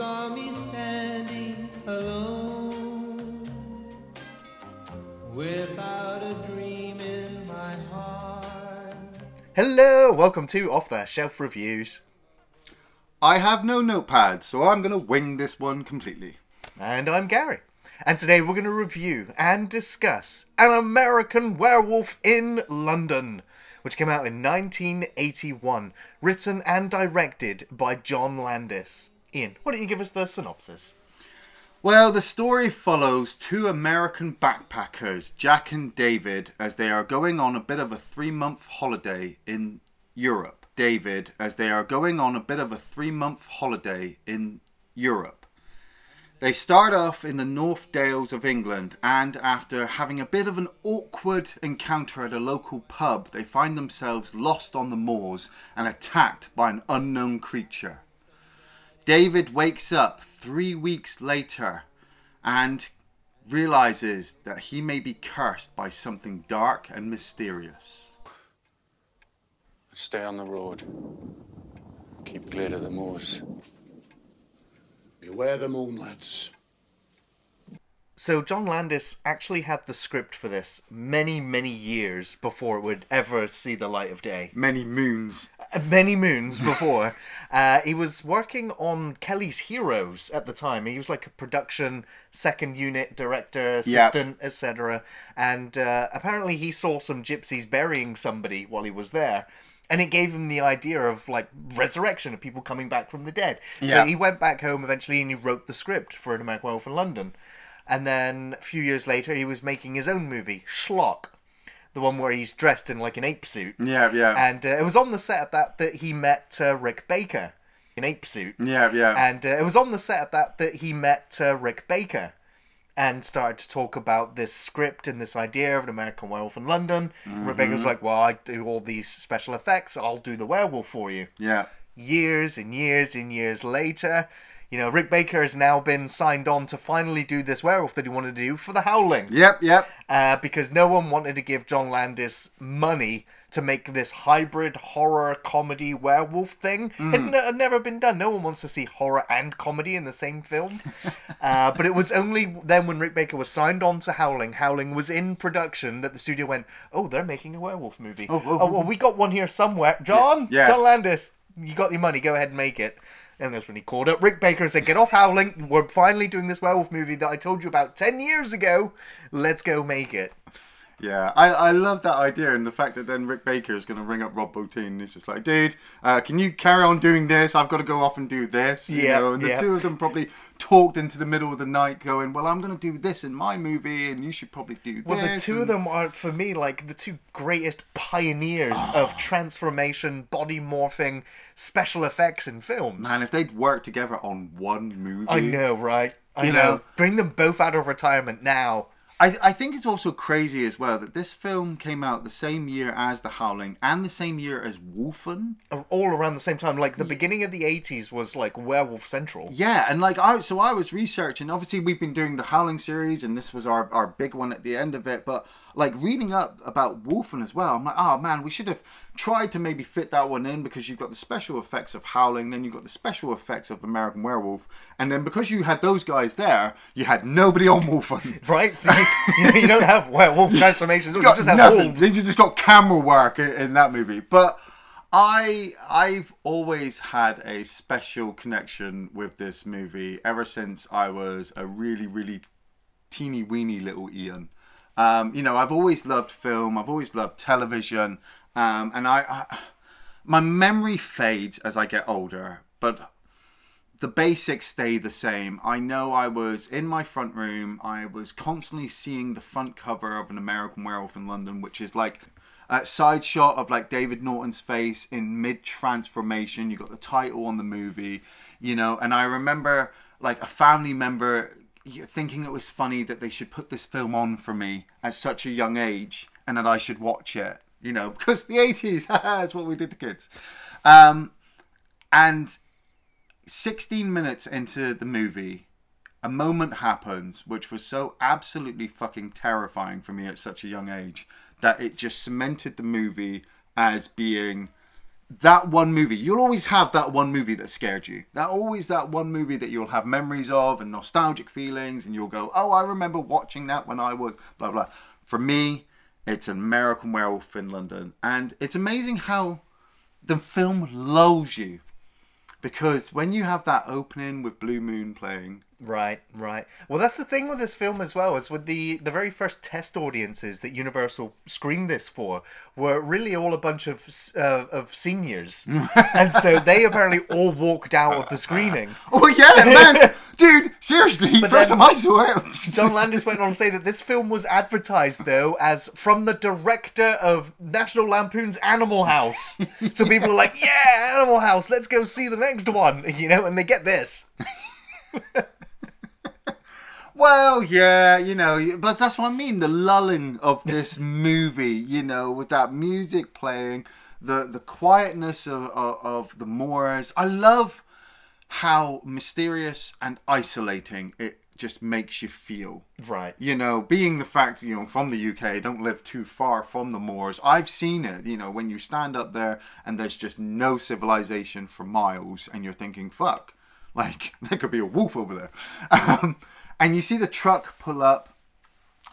saw me standing alone without a dream in my heart. Hello, welcome to Off the Shelf Reviews. I have no notepad, so I'm going to wing this one completely. And I'm Gary. And today we're going to review and discuss An American Werewolf in London, which came out in 1981, written and directed by John Landis. Ian, why don't you give us the synopsis? Well, the story follows two American backpackers, Jack and David, as they are going on a bit of a three month holiday in Europe. David, as they are going on a bit of a three month holiday in Europe. They start off in the North Dales of England, and after having a bit of an awkward encounter at a local pub, they find themselves lost on the moors and attacked by an unknown creature. David wakes up three weeks later and realizes that he may be cursed by something dark and mysterious. Stay on the road. Keep clear of the moors. Beware the moon, lads. So, John Landis actually had the script for this many, many years before it would ever see the light of day. Many moons. many moons before. uh, he was working on Kelly's Heroes at the time. He was like a production second unit director, assistant, etc. And uh, apparently, he saw some gypsies burying somebody while he was there. And it gave him the idea of like resurrection of people coming back from the dead. Yeah. So he went back home eventually and he wrote the script for An American Werewolf in London. And then a few years later, he was making his own movie, Schlock, the one where he's dressed in like an ape suit. Yeah, yeah. And uh, it was on the set of that that he met uh, Rick Baker in ape suit. yeah, yeah. And uh, it was on the set of that that he met uh, Rick Baker and started to talk about this script and this idea of an American werewolf in London. Rick Baker Mm-hmm. was like, "Well, I do all these special effects. I'll do the werewolf for you." yeah. Years and years and years later, you know, Rick Baker has now been signed on to finally do this werewolf that he wanted to do for The Howling Yep, yep. uh, because no one wanted to give John Landis money to make this hybrid horror comedy werewolf thing. It n- had never been done. No one wants to see horror and comedy in the same film. uh, but it was only then when Rick Baker was signed on to Howling, Howling was in production, that the studio went, "Oh, they're making a werewolf movie. Oh, oh, well, we got one here somewhere. John, yes. John Landis, you got your money. Go ahead and make it." And that's when he called up Rick Baker and said, Get off howling. We're finally doing this werewolf movie that I told you about 10 years ago. Let's go make it. Yeah, I, I love that idea and the fact that then Rick Baker is going to ring up Rob Bottin and he's just like, dude, uh, can you carry on doing this? I've got to go off and do this. You Yeah, know? And the yeah. two of them probably talked into the middle of the night going, well, I'm going to do this in my movie and you should probably do this. Well, the two of them are, for me, like the two greatest pioneers of transformation, body morphing, special effects in films. Man, if they'd worked together on one movie. I know, right? I You know. know- Bring them both out of retirement now. I, I think it's also crazy as well that this film came out the same year as The Howling and the same year as Wolfen. All around the same time. Like, the beginning of the 80s was like Werewolf Central. Yeah, and like I so I was researching. Obviously, we've been doing the Howling series, and this was our our big one at the end of it. But like reading up about Wolfen as well, I'm like, oh man, we should have tried to maybe fit that one in because you've got the special effects of Howling, then you've got the special effects of American Werewolf, and then because you had those guys there, you had nobody on Wolfen. Right? So you, you, don't have werewolf transformations. You got just have nothing. wolves. You just got camera work in, in that movie. But I I've always had a special connection with this movie ever since I was a really really teeny weeny little Ian. Um, you know, I've always loved film. I've always loved television, um, and I, I my memory fades as I get older, but the basics stay the same. I know I was in my front room. I was constantly seeing the front cover of an American Werewolf in London, which is like a side shot of like David Naughton's face in mid transformation. You got the title on the movie, you know. And I remember like a family member thinking it was funny that they should put this film on for me at such a young age and that I should watch it, you know, because the 80s, that's what we did to kids. Um, and 16 minutes into the movie, a moment happens which was so absolutely fucking terrifying for me at such a young age that it just cemented the movie as being that one movie. You'll always have that one movie that scared you. That always that one movie that you'll have memories of and nostalgic feelings, and you'll go, "Oh, I remember watching that when I was blah blah." For me, it's an American Werewolf in London, and it's amazing how the film lulls you because when you have that opening with Blue Moon playing, Right, right. Well, that's the thing with this film as well. Is with the the very first test audiences that Universal screened this for were really all a bunch of uh, of seniors, and so they apparently all walked out of the screening. oh yeah, man, dude, seriously, first time I saw it, John Landis went on to say that this film was advertised though as from the director of National Lampoon's Animal House. So people are like, "Yeah, Animal House, let's go see the next one," you know, and they get this. Well, yeah, you know, but that's what I mean. The lulling of this movie, you know, with that music playing, the the quietness of, of, of the moors. I love how mysterious and isolating it just makes you feel. Right. You know, being the fact, you know, from the UK, I don't live too far from the moors. I've seen it, you know, when you stand up there and there's just no civilization for miles and you're thinking, fuck, like, there could be a wolf over there. Um, and you see the truck pull up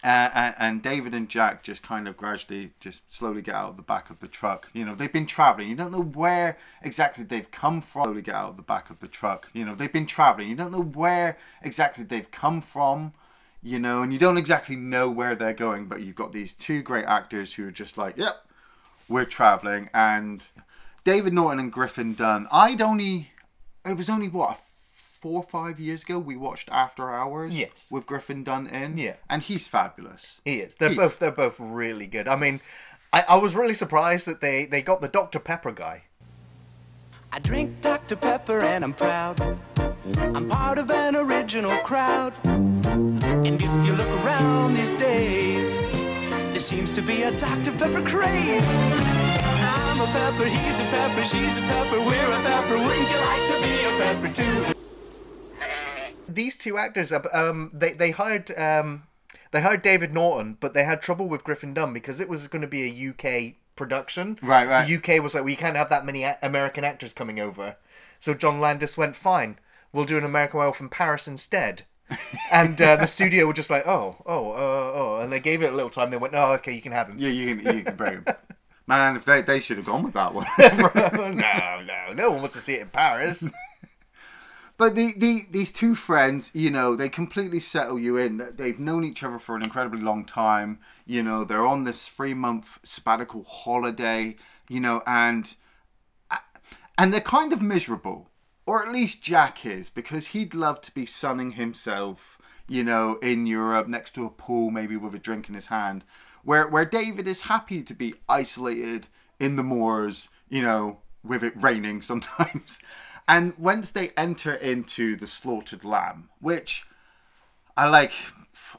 uh, and, David and Jack just kind of gradually, just slowly get out of the back of the truck. You know, they've been traveling. You don't know where exactly they've come from. Slowly get out of the back of the truck. You know, they've been traveling. You don't know where exactly they've come from. You know, and you don't exactly know where they're going. But you've got these two great actors who are just like, yep, we're traveling. And David Naughton and Griffin Dunne. I'd only, it was only what four or five years ago we watched After Hours. Yes. With Griffin Dunne in. Yeah. And he's fabulous. He is. They're He's- both they're both really good. I mean, I, I was really surprised that they they got the Dr Pepper guy. I drink Dr. Pepper and I'm proud. I'm part of an original crowd. And if you look around these days, there seems to be a Dr. Pepper craze. I'm a pepper, he's a pepper, she's a pepper, we're a pepper. Wouldn't you like to be a pepper too? These two actors, um, they they hired um, they hired David Naughton, but they had trouble with Griffin Dunne because it was going to be a UK production. Right, right. The UK was like, we can't have that many American actors coming over, so John Landis went, fine, we'll do an American Werewolf in Paris instead. and uh, the studio were just like, oh, oh, uh, oh, and they gave it a little time. They went, oh, okay, you can have him. Yeah, you can you can bring him. Man, if they they should have gone with that one. no, no, no one wants to see it in Paris. but the, the these two friends, you know, they completely settle you in. They've known each other for an incredibly long time. You know, they're on this three month sabbatical holiday. You know, and and they're kind of miserable, or at least Jack is, because he'd love to be sunning himself, you know, in Europe next to a pool, maybe with a drink in his hand. Where where David is happy to be isolated in the moors, you know, with it raining sometimes. And once they enter into the slaughtered lamb, which I like,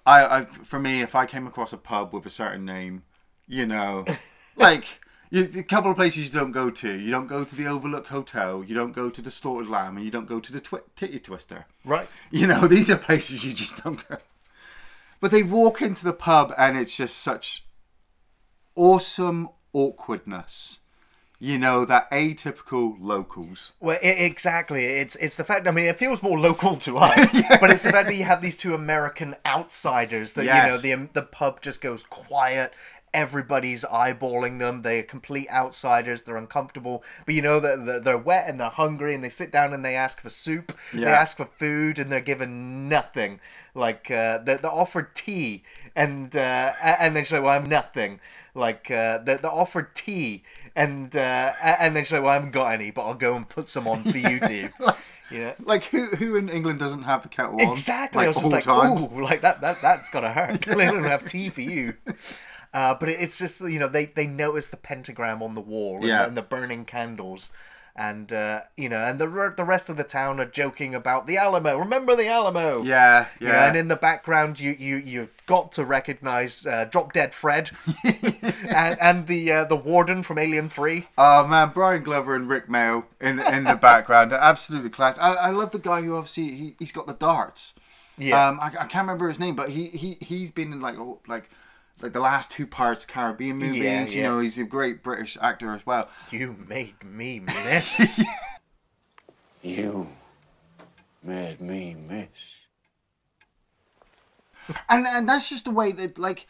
I, I for me, if I came across a pub with a certain name, you know, like you, a couple of places you don't go to. You don't go to the Overlook Hotel. You don't go to the Slaughtered Lamb, and you don't go to the twi- Titty Twister. right. You know, these are places you just don't go. But they walk into the pub, and it's just such awesome awkwardness. You know, that atypical locals. Well, i exactly. It's it's the fact. I mean, it feels more local to us, but it's the fact that you have these two American outsiders that you know the um, the pub just goes quiet. Everybody's eyeballing them. They're complete outsiders. They're uncomfortable, but you know that they're, they're wet and they're hungry, and they sit down and they ask for soup. They ask for food, and they're given nothing. Like uh, they're, they're offered tea, and uh, and they say, "Well, I'm nothing." Like uh, they're, they're offered tea, and uh, and they say, "Well, I haven't got any, but I'll go and put some on for you two." You know? Like, who who in England doesn't have the kettle on? Exactly. I was just like, time? ooh, like that, that, that's gotta hurt. they don't have tea for you. Uh, but it's just you know they they notice the pentagram on the wall and, Yeah. and the burning candles, and uh, you know, and the the rest of the town are joking about the Alamo. Remember the Alamo? Yeah, You know, yeah. and in the background, you you you've got to recognize uh, Drop Dead Fred, and and the uh, the warden from Alien Three. Oh man, Brian Glover and Rik Mayall in in the background, absolutely class. I, I love the guy who obviously he he's got the darts. Yeah. Um, I, I can't remember his name, but he he he's been in like like like the last two Pirates of Caribbean movies. Yeah, You know, he's a great British actor as well. You made me miss. You made me miss. and and that's just the way that like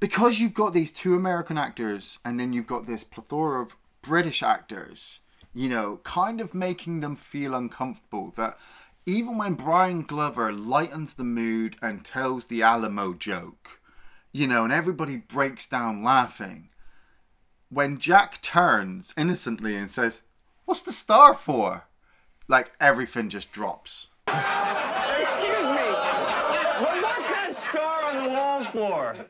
because you've got these two American actors and then you've got this plethora of British actors, you know, kind of making them feel uncomfortable that even when Brian Glover lightens the mood and tells the Alamo joke, you know, and everybody breaks down laughing, when Jack turns innocently and says, "What's the star for?" like everything just drops. Excuse me. Well, what's that star on the wall for?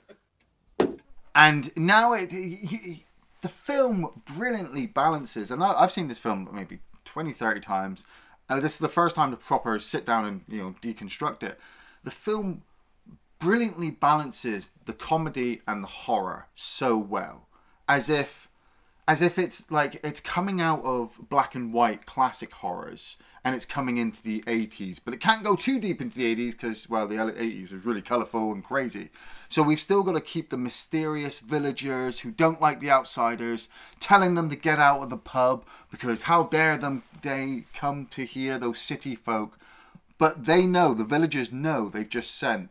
and now it he, the film brilliantly balances and I, i've seen this film maybe 20 30 times uh, this is the first time to proper sit down and you know deconstruct it the film brilliantly balances the comedy and the horror so well as if as if it's like it's coming out of black and white classic horrors and it's coming into the 80s but it can't go too deep into the 80s because well the 80s was really colorful and crazy. So we've still got to keep the mysterious villagers who don't like the outsiders telling them to get out of the pub because how dare them they come to hear those city folk. But they know the villagers know they've just sent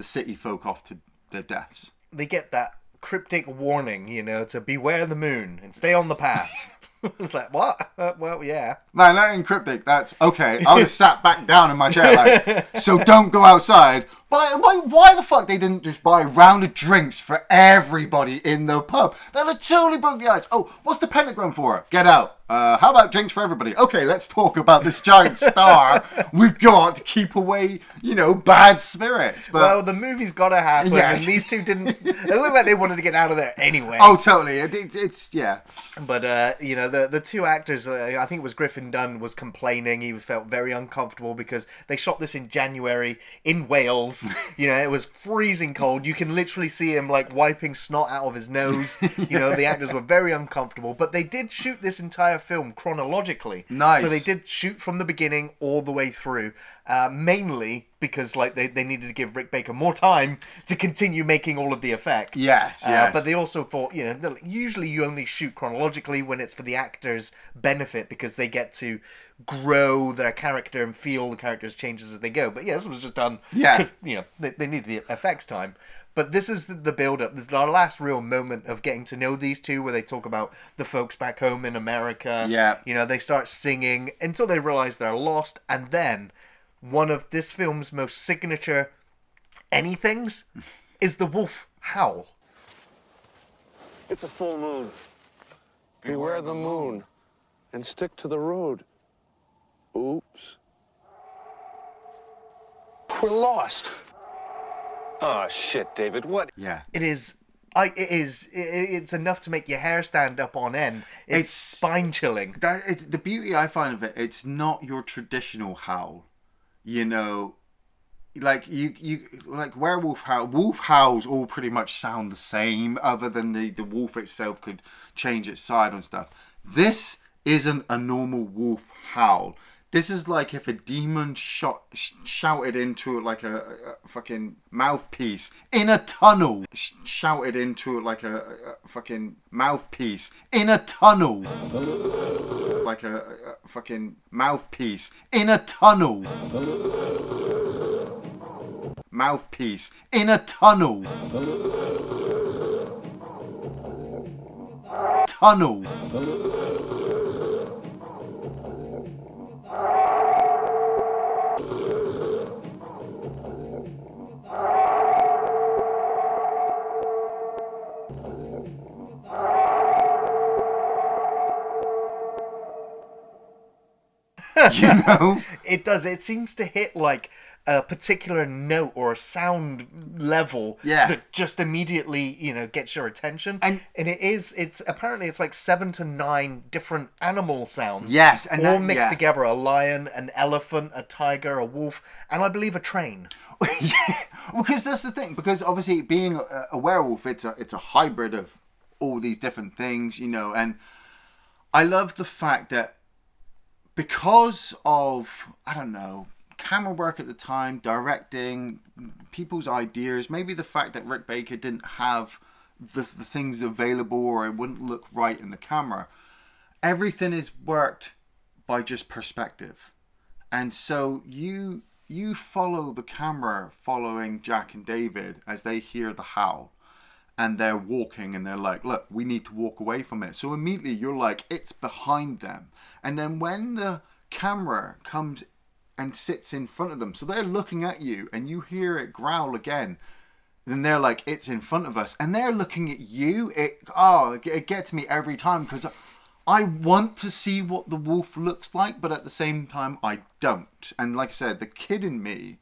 the city folk off to their deaths they get that cryptic warning, you know, to beware the moon and stay on the path. it's like, what? Uh, well, yeah. Man, that ain't cryptic. That's okay. I was sat back down in my chair, like, so don't go outside. But why, why the fuck they didn't just buy a round of drinks for everybody in the pub? That would totally broke the ice. Oh, what's the pentagram for? Get out. Uh, how about drinks for everybody? Okay, let's talk about this giant star we've got to keep away, you know, bad spirits. But Well, the movie's got to happen, Yeah. and these two didn't. It looked like they wanted to get out of there anyway. oh, totally. It, it, it's yeah. But uh, you know, the the two actors, uh, I think it was Griffin Dunne, was complaining. He felt very uncomfortable because they shot this in January in Wales. you know, it was freezing cold. You can literally see him like wiping snot out of his nose. You know, the actors were very uncomfortable. But they did shoot this entire film chronologically. Nice. So they did shoot from the beginning all the way through. Uh, mainly because like they, they needed to give Rick Baker more time to continue making all of the effects. Yes, Uh, yes. but they also thought, you know, usually you only shoot chronologically when it's for the actors' benefit because they get to grow their character and feel the character's changes as they go. But yeah, this was just done. Yeah. You know, they, they needed the effects time. But this is the, the build up. This is our last real moment of getting to know these two where they talk about the folks back home in America. Yeah. You know, they start singing until they realize they're lost. And then one of this film's most signature anythings is the wolf howl. It's a full moon. Beware the moon and stick to the road. Oops. We're lost. Oh shit, David. What? Yeah. It is. I. It is. It, it's enough to make your hair stand up on end. It's, It's- spine chilling. that it, the beauty I find of it, it's not your traditional howl. You know, like you you like werewolf howl. Wolf howls all pretty much sound the same, other than the the wolf itself could change its side and stuff. This isn't a normal wolf howl. This is like if a demon shot sh- shouted into like a, a fucking mouthpiece in a tunnel. Sh- shouted into like a, a fucking mouthpiece in a tunnel like a, a fucking mouthpiece in a tunnel. Mouthpiece in a tunnel. Tunnel. You know? It does. It seems to hit like a particular note or a sound level Yeah. that just immediately you know gets your attention. And- and it is. It's apparently it's like seven to nine different animal sounds. Yes, and all that- mixed yeah. together: a lion, an elephant, a tiger, a wolf, and I believe a train. yeah, because that's the thing. Because obviously, being a, a werewolf, it's a it's a hybrid of all these different things, you know. And I love the fact that because of I don't know camera work at the time, directing, people's ideas, maybe the fact that Rick Baker didn't have the, the things available or it wouldn't look right in the camera. Everything is worked by just perspective. And so you you follow the camera following Jack and David as they hear the howl and they're walking and they're like, look, we need to walk away from it. So immediately you're like, it's behind them. And then when the camera comes and sits in front of them, so they're looking at you and you hear it growl again, then they're like, it's in front of us. And they're looking at you. It, oh, it- gets me every time because I want to see what the wolf looks like, but at the same time, I don't. And like I said, the kid in me,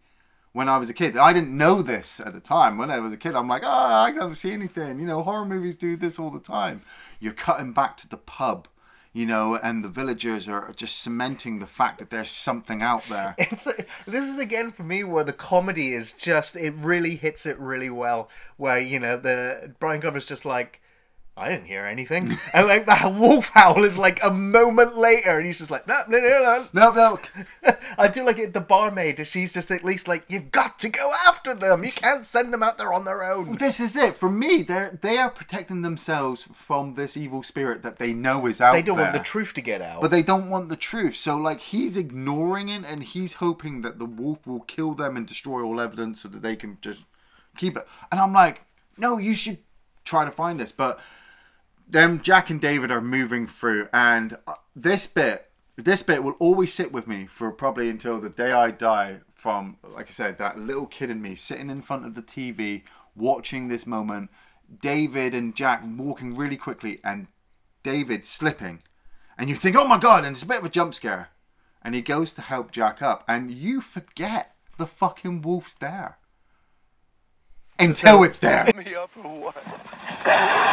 when I was a kid, I didn't know this at the time. When I was a kid, I'm like, ah, I don't see anything. You know, horror movies do this all the time. You're cutting back to the pub, you know, and the villagers are just cementing the fact that there's something out there. It's this is again for me where the comedy is just it really hits it really well. Where you know the Brian Glover's just like. I didn't hear anything, and like that wolf howl is like a moment later, and he's just like, no, no, no, No, no, no. I do like it. The barmaid, she's just at least like, you've got to go after them. You can't send them out there on their own. this is it. For me, they're they are protecting themselves from this evil spirit that they know is out They don't want the truth to get out. But they don't want the truth. So like he's ignoring it and he's hoping that the wolf will kill them and destroy all evidence so that they can just keep it. And I'm like, no, you should try to find this. But then Jack and David are moving through and uh, this bit this bit will always sit with me for probably until the day I die from like I said that little kid in me sitting in front of the TV watching this moment David and Jack walking really quickly and David slipping and you think, oh my god, and it's a bit of a jump scare. And he goes to help Jack up, and you forget the fucking wolf's there. Until it's there. Me up or what?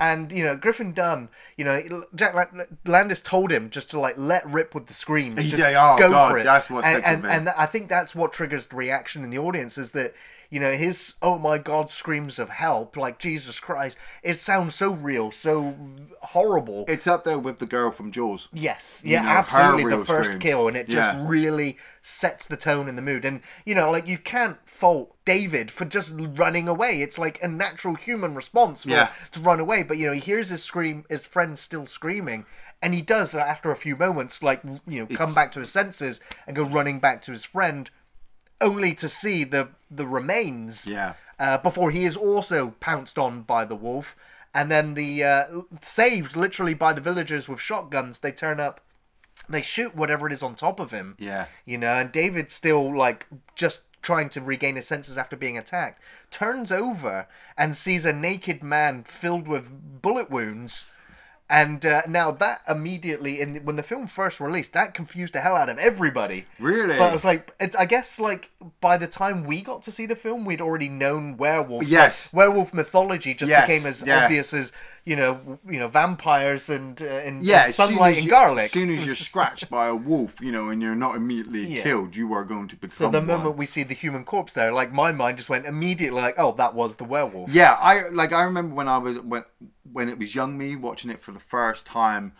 And you know, Griffin Dunne, you know, Jack La- Landis told him just to like let rip with the screams, just Yeah, oh, go God, for it. that's what and and, and I think that's what triggers the reaction in the audience is that you know his oh my God screams of help, like Jesus Christ, it sounds so real, so horrible. It's up there with the girl from Jaws. Yes, You yeah, know, absolutely. The first screams. kill, and it just really sets the tone and the mood. And you know, like you can't fault David for just running away. It's like a natural human response for, Yeah. to run away. But you know, he hears his scream, his friend still screaming, and he does after a few moments, like you know, come It's- back to his senses and go running back to his friend, only to see the the remains Yeah. uh, before he is also pounced on by the wolf, and then the uh, saved literally by the villagers with shotguns. They turn up, they shoot whatever it is on top of him. Yeah. you know, and David's still like just trying to regain his senses after being attacked. Turns over and sees a naked man filled with bullet wounds. And uh, now that immediately, in when the film first released, that confused the hell out of everybody. Really? But it was like, it's, I guess, like by the time we got to see the film, we'd already known werewolves. Yes. Like, werewolf mythology just Yes, became as yeah. obvious as you know, you know, vampires and uh, and, Yeah, and sunlight and you- garlic. As soon as you're scratched by a wolf, you know, and you're not immediately Yeah. killed, you are going to become So the one. moment we see the human corpse there, like my mind just went immediately like, oh, that was the werewolf. Yeah, I like I remember when I was when when it was young me watching it for the first time,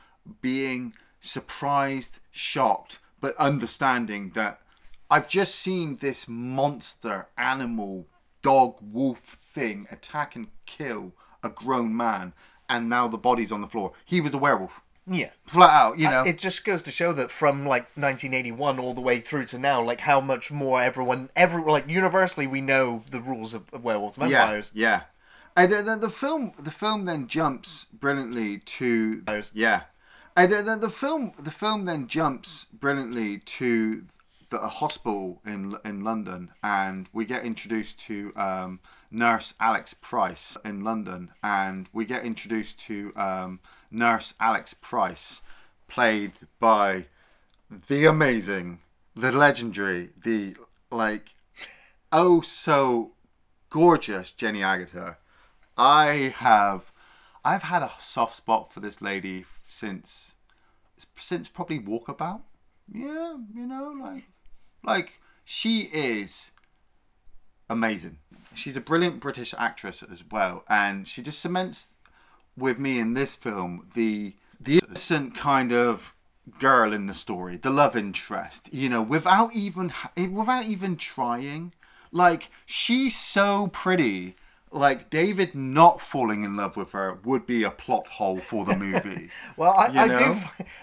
being surprised, shocked, but understanding that I've just seen this monster animal dog wolf thing attack and kill a grown man and now the body's on the floor. He was a werewolf. Yeah. Flat out, you know. It just goes to show that from like 1981 all the way through to now, like how much more everyone, every like universally, we know the rules of, of werewolves, and vampires. Yeah, yeah. And the, the, film, the film then jumps brilliantly to yeah, and the, the, the film, the film then jumps brilliantly to the a hospital in in London, and we get introduced to um, Nurse Alex Price in London, and we get introduced to um, Nurse Alex Price, played by the amazing, the legendary, the like oh so gorgeous Jenny Agutter. I have I've had a soft spot for this lady since since probably Walkabout. Yeah, you know, like like she is amazing. She's a brilliant British actress as well, and she just cements with me in this film the the innocent kind of girl in the story, the love interest. You know, without even eh, without even trying. Like she's so pretty. Like David not falling in love with her would be a plot hole for the movie. Well, I, You I do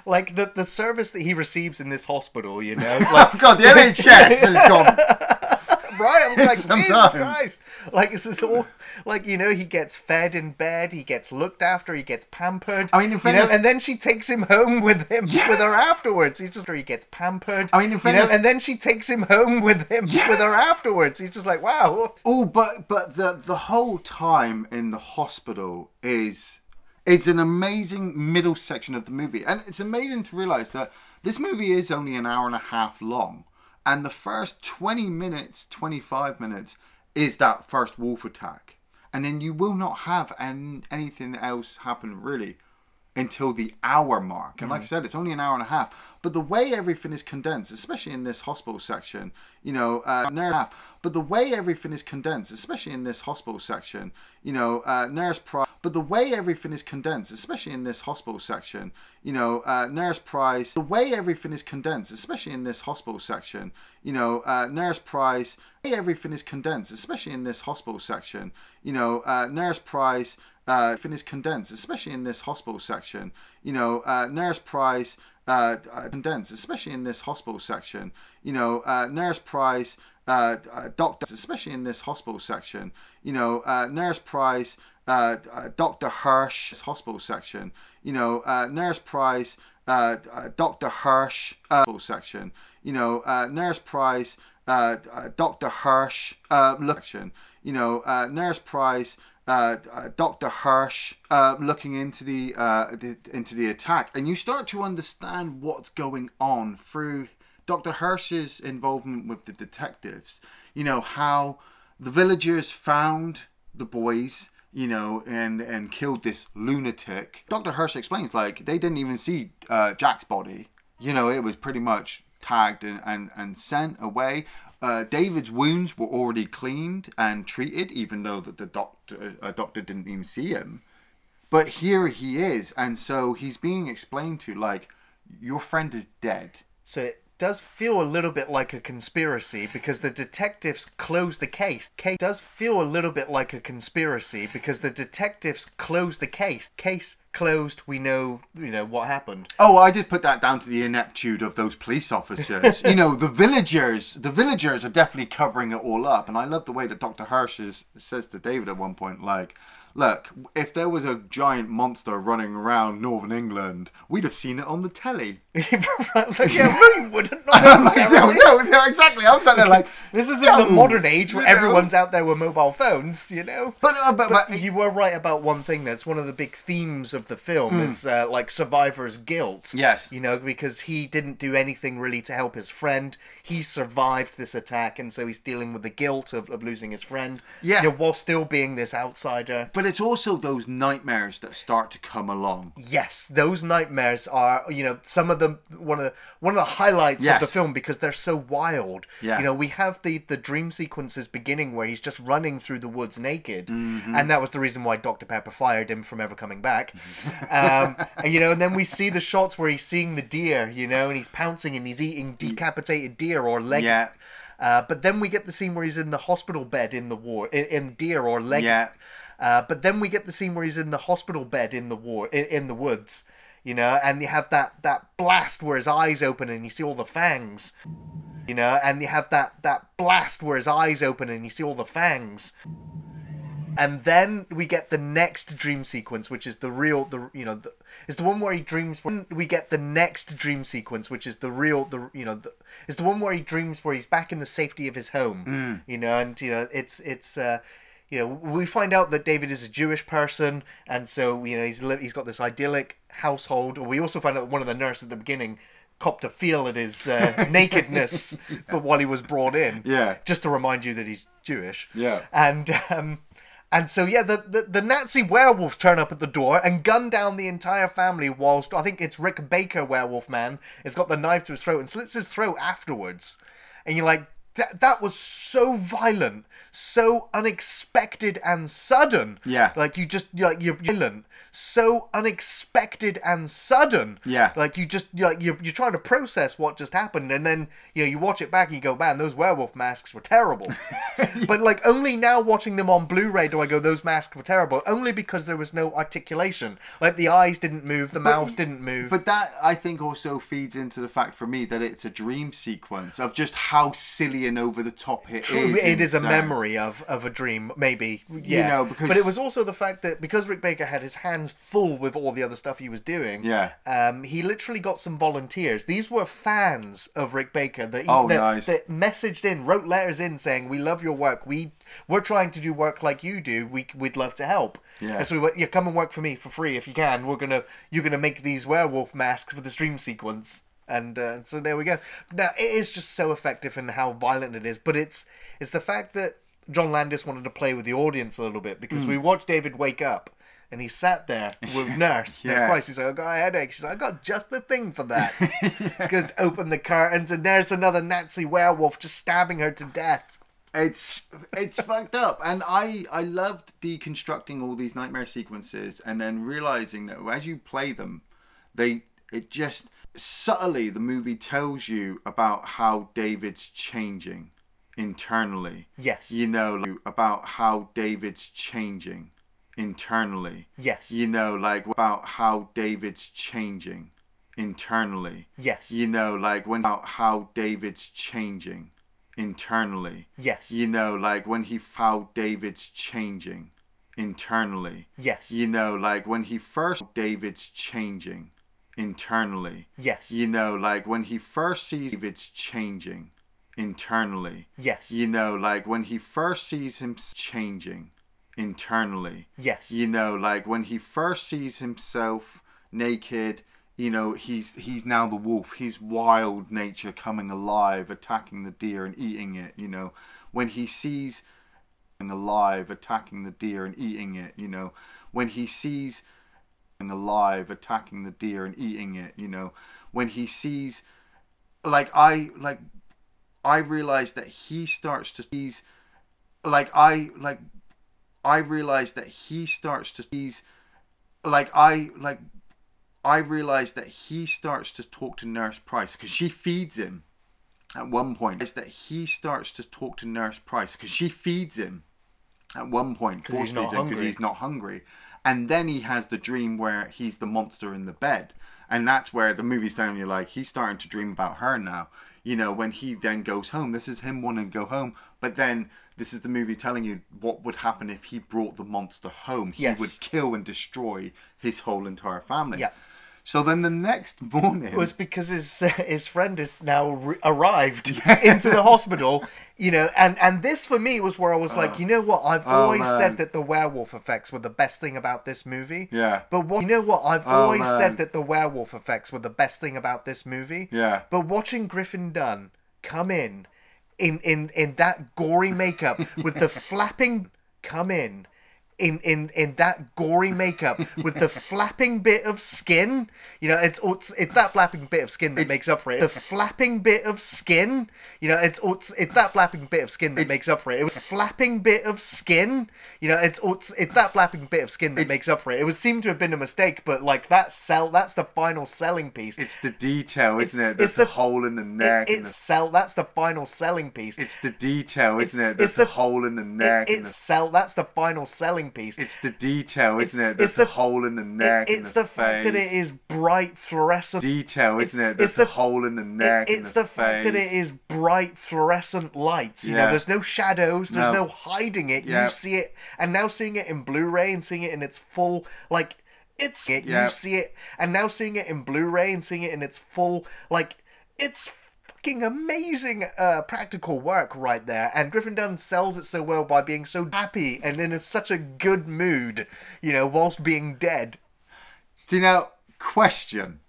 like the the service that he receives in this hospital. You know, oh, like oh God, the NHS has gone. Right? I was like, Jesus. Christ! Like this is all like you know he gets fed in bed, he gets looked after, he gets pampered. I mean, you know, and then she takes him home with him with her afterwards. He's just he gets pampered. I mean, you know, and then she takes him home with him with her afterwards. He's just like, wow. Oh, but but the the whole time in the hospital is is an amazing middle section of the movie, and it's amazing to realize that this movie is only an hour and a half long, and the first twenty minutes, twenty five minutes is that first wolf attack, and then you will not have an, anything else happen really until the hour mark. And like I said, it's only an hour and a half. But the way everything is condensed, especially in this hospital section, you know, uh, nurse. But the way everything is condensed, especially in this hospital section, you know, uh, nurse price. But the way everything is condensed, especially in this hospital section, you know, uh, nurse price. The way everything is condensed, especially in this hospital section, you know, uh, nurse price. Everything is condensed, especially in this hospital section, you know, uh, nurse price uh, everything condensed, especially in this hospital section. You know, uh, nurse price uh, uh, condensed, especially in this hospital section. You know, uh, nurse price, uh, uh, doctor, especially in this hospital section. You know, uh, nurse price, Doctor Hirsch, hospital section. You know, uh, nurse price, uh, Doctor Hirsch, hospital section. You know, uh, nurse price, Doctor Hirsch, uh, section. You know, nurse price uh, uh, Dr. Hirsch uh, looking into the, uh, the into the attack, and you start to understand what's going on through Dr. Hirsch's involvement with the detectives. You know how the villagers found the boys, you know, and and killed this lunatic. Dr. Hirsch explains like they didn't even see uh, Jack's body. You know, it was pretty much tagged and, and, and sent away. Uh, David's wounds were already cleaned and treated, even though that the doctor uh, doctor didn't even see him. But here he is, and so he's being explained to like, your friend is dead. So does feel a little bit like a conspiracy because the detectives close the case. Case does feel a little bit like a conspiracy because the detectives close the case. Case closed. We know, you know what happened. Oh, I did put that down to the ineptitude of those police officers. you know, the villagers, the villagers are definitely covering it all up, and I love the way that Dr. Hirsch is, says to David at one point, like, "Look, if there was a giant monster running around Northern England, we'd have seen it on the telly." Like, yeah, you wouldn't. Like, no, no, no, exactly. I'm sat there like, This is in the modern age where you know. everyone's out there with mobile phones, you know. But, uh, but, But but you were right about one thing. That's one of the big themes of the film is uh, like survivor's guilt. Yes. You know, because he didn't do anything really to help his friend. He survived this attack, and so he's dealing with the guilt of, of losing his friend. Yeah. You know, while still being this outsider. but it's also those nightmares that start to come along. Yes, those nightmares are you know some of the one of the one of the highlights Yes. of the film because they're so wild. Yeah. You know, we have the the dream sequences beginning where he's just running through the woods naked, Mm-hmm. and that was the reason why Dr Pepper fired him from ever coming back. um, and, you know, and then we see the shots where he's seeing the deer, you know, and he's pouncing and he's eating decapitated deer or leg. Yeah. Uh, but then we get the scene where he's in the hospital bed in the war in, in deer or leg. Yeah. Uh, but then we get the scene where he's in the hospital bed in the war in, in the woods, you know, and you have that that blast where his eyes open and you see all the fangs, you know, and you have that that blast where his eyes open and you see all the fangs. And then we get the next dream sequence, which is the real, the you know, the, is the one where he dreams. When we get the next dream sequence, which is the real, the you know, the, is the one where he dreams where he's back in the safety of his home, you know, and you know, it's it's. uh you know, we find out that David is a Jewish person, and so you know he's li- he's got this idyllic household. We also find out that one of the nurses at the beginning copped a feel at his uh, nakedness, but while he was brought in, Yeah. just to remind you that he's Jewish, Yeah. and um, and so yeah, the, the the Nazi werewolves turn up at the door and gun down the entire family. Whilst I think it's Rick Baker, werewolf man, has got the knife to his throat and slits his throat afterwards, and you're like, that that was so violent, so unexpected and sudden. Yeah. Like you just like you're violent, so unexpected and sudden. Yeah. Like you just like you're you're trying to process what just happened, and then you know you watch it back and you go, man, those werewolf masks were terrible. but like only now watching them on Blu-ray do I go, those masks were terrible. Only because there was no articulation. Like the eyes didn't move, the mouths didn't move. But that I think also feeds into the fact for me that it's a dream sequence of just how silly over the top it True, is. it is a memory of, of a dream, maybe. Yeah. know, because- But it was also the fact that because Rick Baker had his hands full with all the other stuff he was doing, Yeah. um, he literally got some volunteers. These were fans of Rick Baker that, he, Oh, that, nice. that messaged in, wrote letters in saying, "We love your work. We we're trying to do work like you do. We we'd love to help." Yeah. And so we went, "Yeah, come and work for me for free if you can. We're gonna you're gonna make these werewolf masks for the stream sequence." And uh, so there we go. Now it is just so effective in how violent it is, but it's it's the fact that John Landis wanted to play with the audience a little bit because Hmm. we watched David wake up and he sat there with Nurse. Yeah. Nurse Price. He's like, I got a headache. She's like, I got just the thing for that. Goes to open the curtains and there's another Nazi werewolf just stabbing her to death. It's it's fucked up, and I I loved deconstructing all these nightmare sequences, and then realizing that as you play them, they it just subtly the movie tells you about how David's changing internally. Yes. You know like, about how David's changing internally. Yes. You know like about how David's changing internally. Yes. You know like when about how David's changing internally. Yes. You know, like when he how David's changing internally. Yes. You know, like when he first David's changing internally. Yes. You know, like when he first sees David's changing internally. Yes. You know, like when he first sees him changing internally. Yes. You know, like when he first sees himself naked, you know, he's he's now the wolf. He's wild nature coming alive, attacking the deer and eating it, you know. When he sees alive attacking the deer and eating it, you know. When he sees alive attacking the deer and eating it, you know. When he sees like I like I realize that he starts to he's like I like I realize that he starts to he's like I like I realize that he starts to talk to Nurse Price because she feeds him at one point. Is that he starts to talk to Nurse Price because she feeds him at one point 'Cause he's not force feeds him hungry. he's not hungry, and then he has the dream where he's the monster in the bed, and that's where the movie's telling you like he's starting to dream about her now. You know, when he then goes home, this is him wanting to go home, but then this is the movie telling you what would happen if he brought the monster home. He Yes. would kill and destroy his whole entire family. Yeah. So then the next morning, It was because his his friend is now re- arrived into the hospital, you know, and and this for me was where I was like, oh. you know what, I've Oh, always man. said that the werewolf effects were the best thing about this movie. Yeah. But what you know what, I've Oh, always man. said that the werewolf effects were the best thing about this movie. Yeah. But watching Griffin Dunne come in, in in in that gory makeup with the flapping come in. In, in in that gory makeup with the flapping bit of skin, you know, it's it's, it's that flapping bit of skin that It's- makes up for it. The flapping bit of skin, you know, it's it's, it's that flapping bit of skin that It's- makes up for it. It was flapping bit of skin, you know, it's it's, it's that flapping bit of skin that makes up for it. It would seem to have been a mistake, but like that sell that's the final selling piece. it's the detail, isn't it? it's the, the- hole in the neck. and it's the, sell that's the final selling piece. it's the detail, isn't it? it's the, the- hole in the neck. and it's the, sell that's the final selling piece. it's the detail, It's- isn't it? it's the, the- hole in the It- neck. and it's the, fact that it is bright fluorescent detail, it's- isn't it? it's the, the- hole in the It- neck. and it's the, fact that it is bright fluorescent lights. You Yeah. know, there's no shadows. There's No. no, hiding it. You see it, and now seeing it in Blu-ray and seeing it in its full like it's it. Yeah. You see it, and now seeing it in Blu-ray and seeing it in its full like it's fucking amazing uh, practical work right there. And Griffin Dunne sells it so well by being so happy and in such a good mood. You know, whilst being dead. See now, question.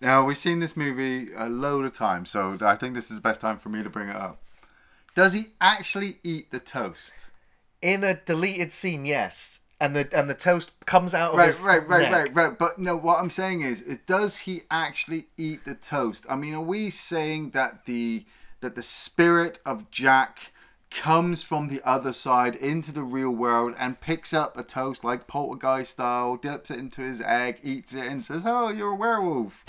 Now we've seen this movie a load of times, so I think this is the best time for me to bring it up. Does he actually eat the toast? in a deleted scene, yes, and the and the toast comes out of Right, his right, right, neck. right, right. But no, what I'm saying is, is, does he actually eat the toast? I mean, are we saying that the that the spirit of Jack comes from the other side into the real world and picks up a toast like poltergeist style, dips it into his egg, eats it, and says, "Oh, you're a werewolf."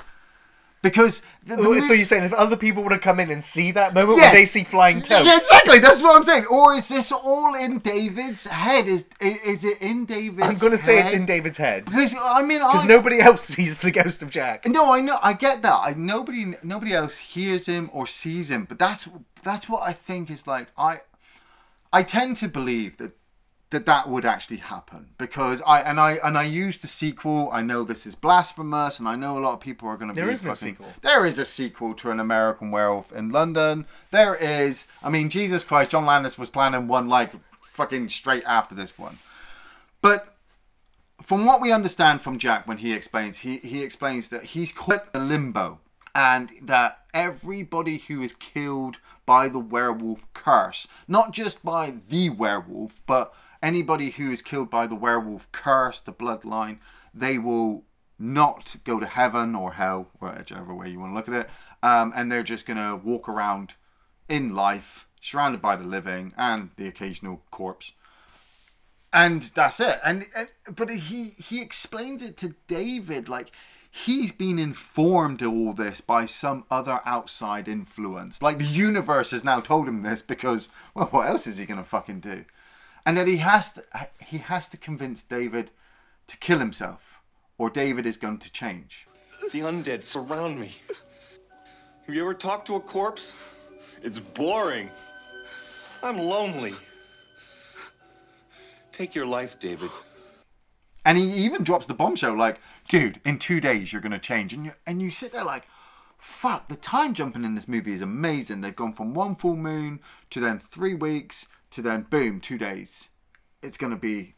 Because the, the Oh, So you're saying if other people would have come in and see that moment, Yes. would they see flying toast? Yeah, exactly. That's what I'm saying. Or is this all in David's head? Is is it in David's? I'm going to say it's in David's head Because I mean, because nobody else sees the ghost of Jack. No, I know, I get that. I nobody nobody else hears him or sees him, but that's that's what I think is like. I I tend to believe that that that would actually happen because I and I and I used the sequel. I know this is blasphemous, and I know a lot of people are going to be. There is no fucking- sequel. There is a sequel to an American Werewolf in London. There is. I mean, Jesus Christ, John Landis was planning one like fucking straight after this one, but from what we understand from Jack when he explains, he, he explains that he's caught in limbo and that everybody who is killed by the werewolf curse, not just by the werewolf, but anybody who is killed by the werewolf curse, the bloodline, they will not go to heaven or hell, whichever way you want to look at it, um, and they're just going to walk around in life, surrounded by the living and the occasional corpse. And that's it. And, but he he explains it to david like he's been informed of all this by some other outside influence. Like the universe has now told him this because well what else is he gonna fucking do and that he has to he has to convince david to kill himself or david is going to change The undead surround me. Have you ever talked to a corpse? It's boring. I'm lonely. Take your life, David. And he even drops the bombshell like, dude, in two days you're gonna change. And you and you sit there like, fuck, the time jumping in this movie is amazing. They've gone from one full moon to then three weeks to then boom, two days. It's gonna be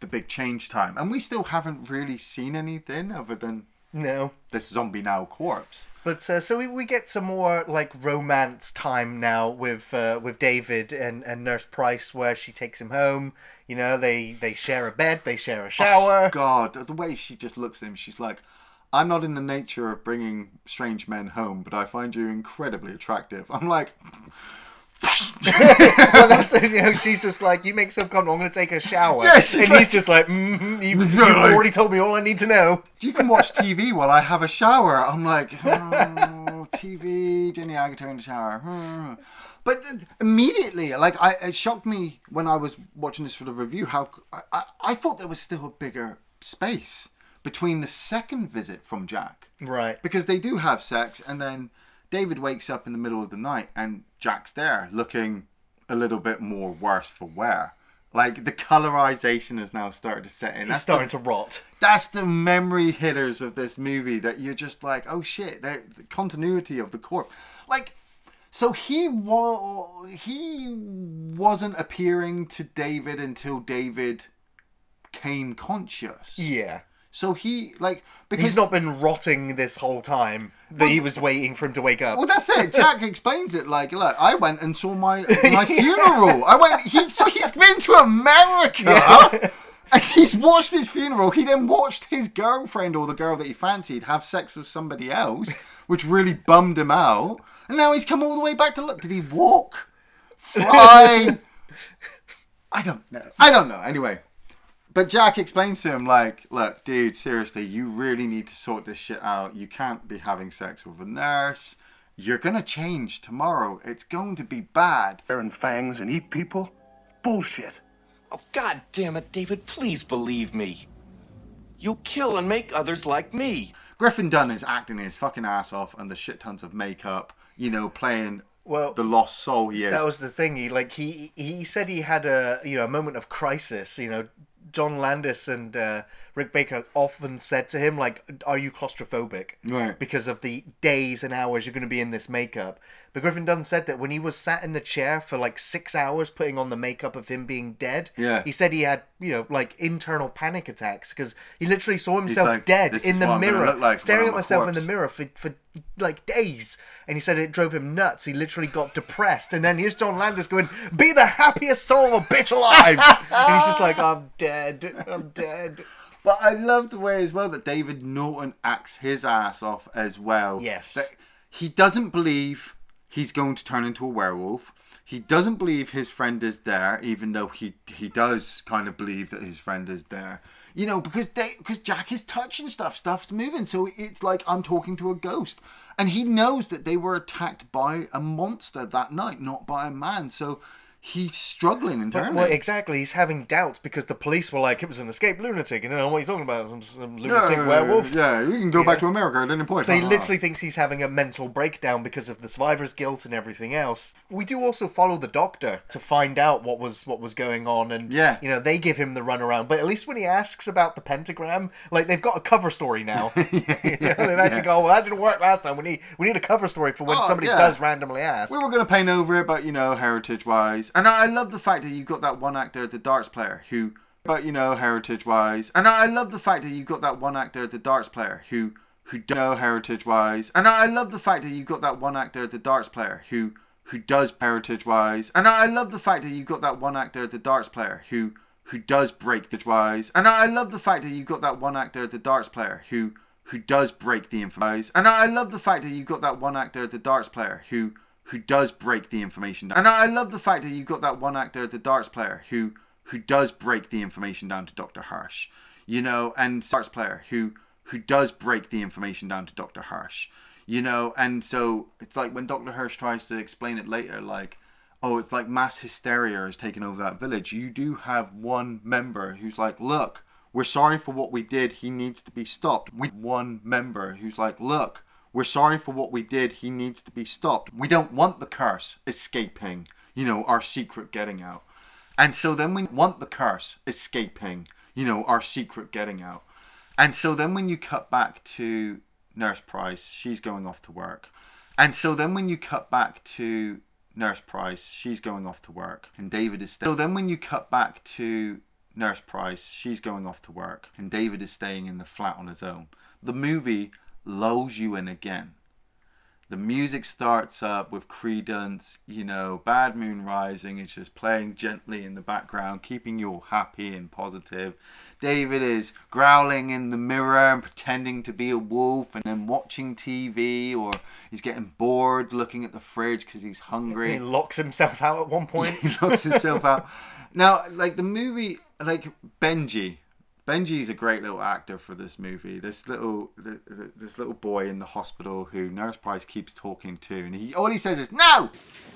the big change time. And we still haven't really seen anything other than No. this zombie now corpse. But uh, so we, we get some more like romance time now with uh, with David and, and Nurse Price, where she takes him home. You know, they they share a bed, they share a shower. God, the way she just looks at him, she's like, I'm not in the nature of bringing strange men home, but I find you incredibly attractive. I'm like, well, that's you know, she's just like, you make some comment, I'm going to take a shower. She's and like- he's just like, mm-hmm, you've, you've like- already told me all I need to know. you can watch TV while I have a shower. I'm like, oh, TV, Jenny Agutter in the shower. Hmm. But immediately, like, I it shocked me when I was watching this for the review. How I, I, I thought there was still a bigger space between the second visit from Jack Right. because they do have sex, and then David wakes up in the middle of the night, and Jack's there looking a little bit more worse for wear. Like the colorization has now started to set in. He's That's starting the- to rot. that's the memory hitters of this movie that you're just like, oh shit, the continuity of the corpse. Like, so he was he wasn't appearing to David until David came conscious. Yeah. So he like because He's not been rotting this whole time that he was waiting for him to wake up. Well, that's it. Jack explains it like, look, I went and saw my my funeral. I went. He so he's been to America. And he's watched his funeral. He then watched his girlfriend or the girl that he fancied have sex with somebody else, which really bummed him out. And now he's come all the way back to look. Did he walk? Fly? I don't know. I don't know. Anyway, but Jack explains to him, like, look, dude, seriously, you really need to sort this shit out. You can't be having sex with a nurse. You're gonna change tomorrow. It's going to be bad. Bearing fangs and eat people? Bullshit. Oh, God damn it, David, please believe me. You'll kill and make others like me. Griffin Dunne is acting his fucking ass off under shit tons of makeup, you know, playing Well, the lost soul he is. That was the thing. He like he he said he had a you know a moment of crisis. You know, John Landis and uh, Rick Baker often said to him like, "Are you claustrophobic?" Right. Because of the days and hours you're going to be in this makeup. But Griffin Dunne said that when he was sat in the chair for like six hours putting on the makeup of him being dead, Yeah. he said he had you know like internal panic attacks because he literally saw himself like, dead in the what I'm gonna mirror, like staring at myself in the mirror for, for like days. And he said it drove him nuts. He literally got depressed. And then here's John Landis going, Be the happiest soul of a bitch alive. and he's just like, I'm dead. I'm dead. But I love the way as well that David Naughton acts his ass off as well. Yes. That he doesn't believe he's going to turn into a werewolf. He doesn't believe his friend is there, even though he he does kind of believe that his friend is there. You know, because they because Jack is touching stuff, stuff's moving, so it's like I'm talking to a ghost, and he knows that they were attacked by a monster that night, not by a man. So he's struggling internally. Well, exactly. He's having doubts because the police were like, it was an escaped lunatic. And you know what he's talking about? Some, some lunatic werewolf. Yeah, you can go back to America at any point. So he Ah. literally thinks he's having a mental breakdown because of the survivor's guilt and everything else. We do also follow the doctor to find out what was what was going on, and Yeah. you know they give him the runaround. But at least when he asks about the pentagram, like they've got a cover story now. You know, they've actually go, well, that didn't work last time. We need we need a cover story for when Oh, somebody yeah. does randomly ask. We were going to paint over it, but you know, heritage wise. And I love the fact that you've got that one actor, the darts player, who, but you know, heritage wise. And I love the fact that you've got that one actor, the darts player, who, who don't know heritage wise. And I love the fact that you've got that one actor, the darts player, who, who does heritage wise. And I love the fact that you've got that one actor, the darts player, who, who does break the wise. And I love the fact that you've got that one actor, the darts player, who, who does break the information. And I love the fact that you've got that one actor, the darts player, who who does break the information down. And I love the fact that you've got that one actor, the darts player, who who does break the information down to Dr. Hirsch. You know, and darts player who who does break the information down to Dr. Hirsch. You know, and so it's like when Dr. Hirsch tries to explain it later, like, oh, it's like mass hysteria has taken over that village. You do have one member who's like, look, we're sorry for what we did. He needs to be stopped. We one member who's like, look, we're sorry for what we did. He needs to be stopped. We don't want the curse escaping, you know, our secret getting out. And so then we want the curse escaping, you know, our secret getting out. And so then when you cut back to Nurse Price, she's going off to work. And so then when you cut back to Nurse Price, she's going off to work. And David is staying. So then when you cut back to Nurse Price, she's going off to work. And David is staying in the flat on his own. The movie lulls you in again. The music starts up with Creedence, you know, Bad Moon Rising is just playing gently in the background, keeping you all happy and positive. David is growling in the mirror and pretending to be a wolf and then watching TV or he's getting bored looking at the fridge because he's hungry he locks himself out at one point. he locks himself out. Now, like the movie, like Benji. Benji's a great little actor for this movie. This little, th- th- this little boy in the hospital who Nurse Price keeps talking to, and he all he says is "No,"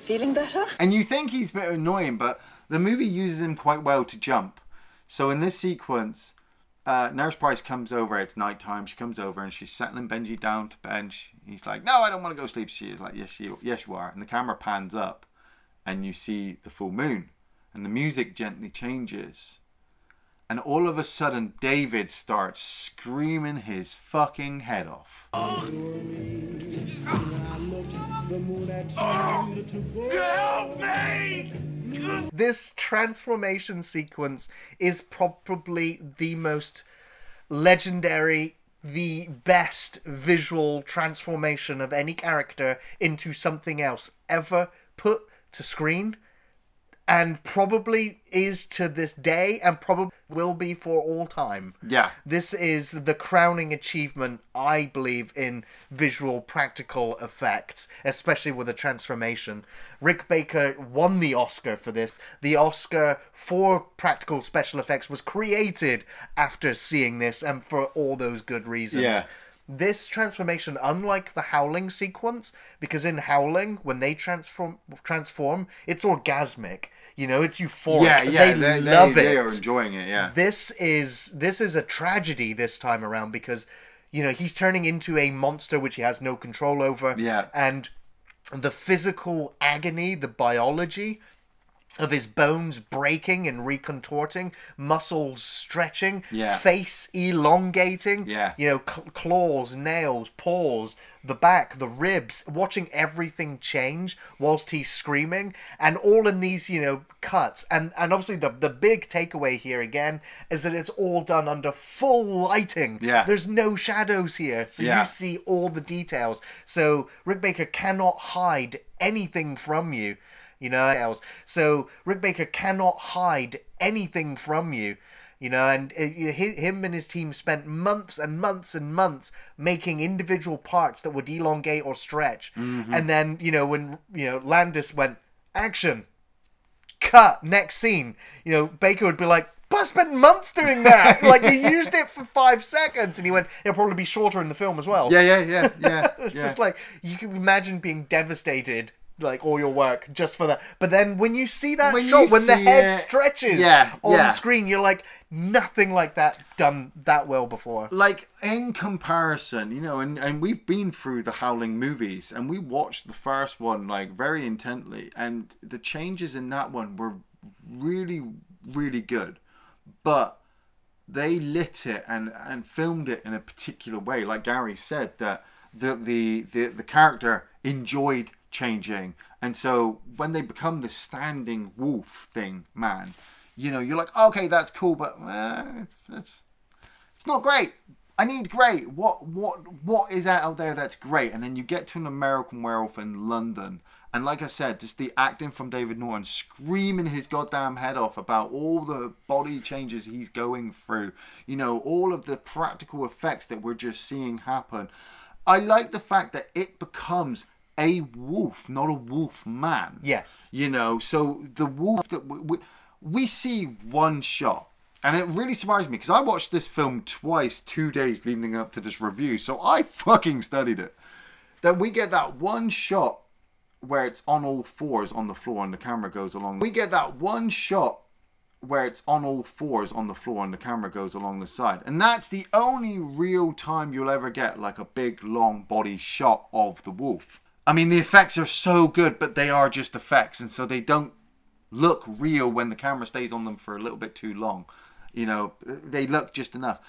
Feeling better? and you think he's a bit annoying, but the movie uses him quite well to jump. So in this sequence, uh, Nurse Price comes over. It's nighttime. She comes over and she's settling Benji down to bench. He's like, "No, I don't want to go sleep." She is like, "Yes, you, yes, you are." And the camera pans up, and you see the full moon, and the music gently changes. And all of a sudden, David starts screaming his fucking head off. this transformation sequence is probably the most legendary the best visual transformation of any character into something else ever put to screen and probably is to this day and probably will be for all time Yeah. this is the crowning achievement, I believe, in visual practical effects, especially with the transformation. Rick Baker won the Oscar for this. The Oscar for practical special effects was created after seeing this, and for all those good reasons. Yeah. This transformation, unlike the Howling sequence, because in Howling, when they transform, transform, it's orgasmic. You know, it's euphoric. Yeah, yeah, they, they, love they, it they are enjoying it. Yeah. this is this is a tragedy this time around because you know he's turning into a monster which he has no control over Yeah. and the physical agony the biology of his bones breaking and recontorting muscles stretching Yeah. face elongating Yeah. you know cl- claws nails paws the back the ribs watching everything change whilst he's screaming and all in these you know cuts and and obviously the the big takeaway here again is that it's all done under full lighting Yeah. there's no shadows here so Yeah. you see all the details so rick baker cannot hide anything from you you know else. so rick baker cannot hide anything from you You know, and uh, you know, hi- him and his team spent months and months and months making individual parts that would elongate or stretch. And then, you know, when you know Landis went action, cut, next scene, you know, Baker would be like, but I spent months doing that. like you used it for five seconds, and he went, it'll probably be shorter in the film as well. Yeah, yeah, yeah, yeah. it's yeah. just like you can imagine being devastated, like all your work just for that. But then when you see that When shot, when the head it- stretches Yeah, on yeah. screen, you're like, nothing like that done that well before. like in comparison, you know, and, and we've been through the Howling movies and we watched the first one like very intently, and the changes in that one were really, really good. But they lit it and, and filmed it in a particular way. Like Gary said, that the, the, the, the character enjoyed changing. And so when they become the standing wolf thing, man, you know, you're like, okay, that's cool, but uh, it's not great. I need great. What what what is out there that's great? And then you get to an American Werewolf in London, and like I said, just the acting from David Naughton screaming his goddamn head off about all the body changes he's going through. You know, all of the practical effects that we're just seeing happen. I like the fact that it becomes a wolf, not a wolf man. Yes. You know, so the wolf that we, we, we see one shot. And it really surprised me because I watched this film twice, two days leading up to this review. So I fucking studied it. That we get that one shot where it's on all fours on the floor and the camera goes along. We get that one shot where it's on all fours on the floor and the camera goes along the side. And that's the only real time you'll ever get like a big long body shot of the wolf. I mean, the effects are so good, but they are just effects, and so they don't look real when the camera stays on them for a little bit too long. You know, they look just enough.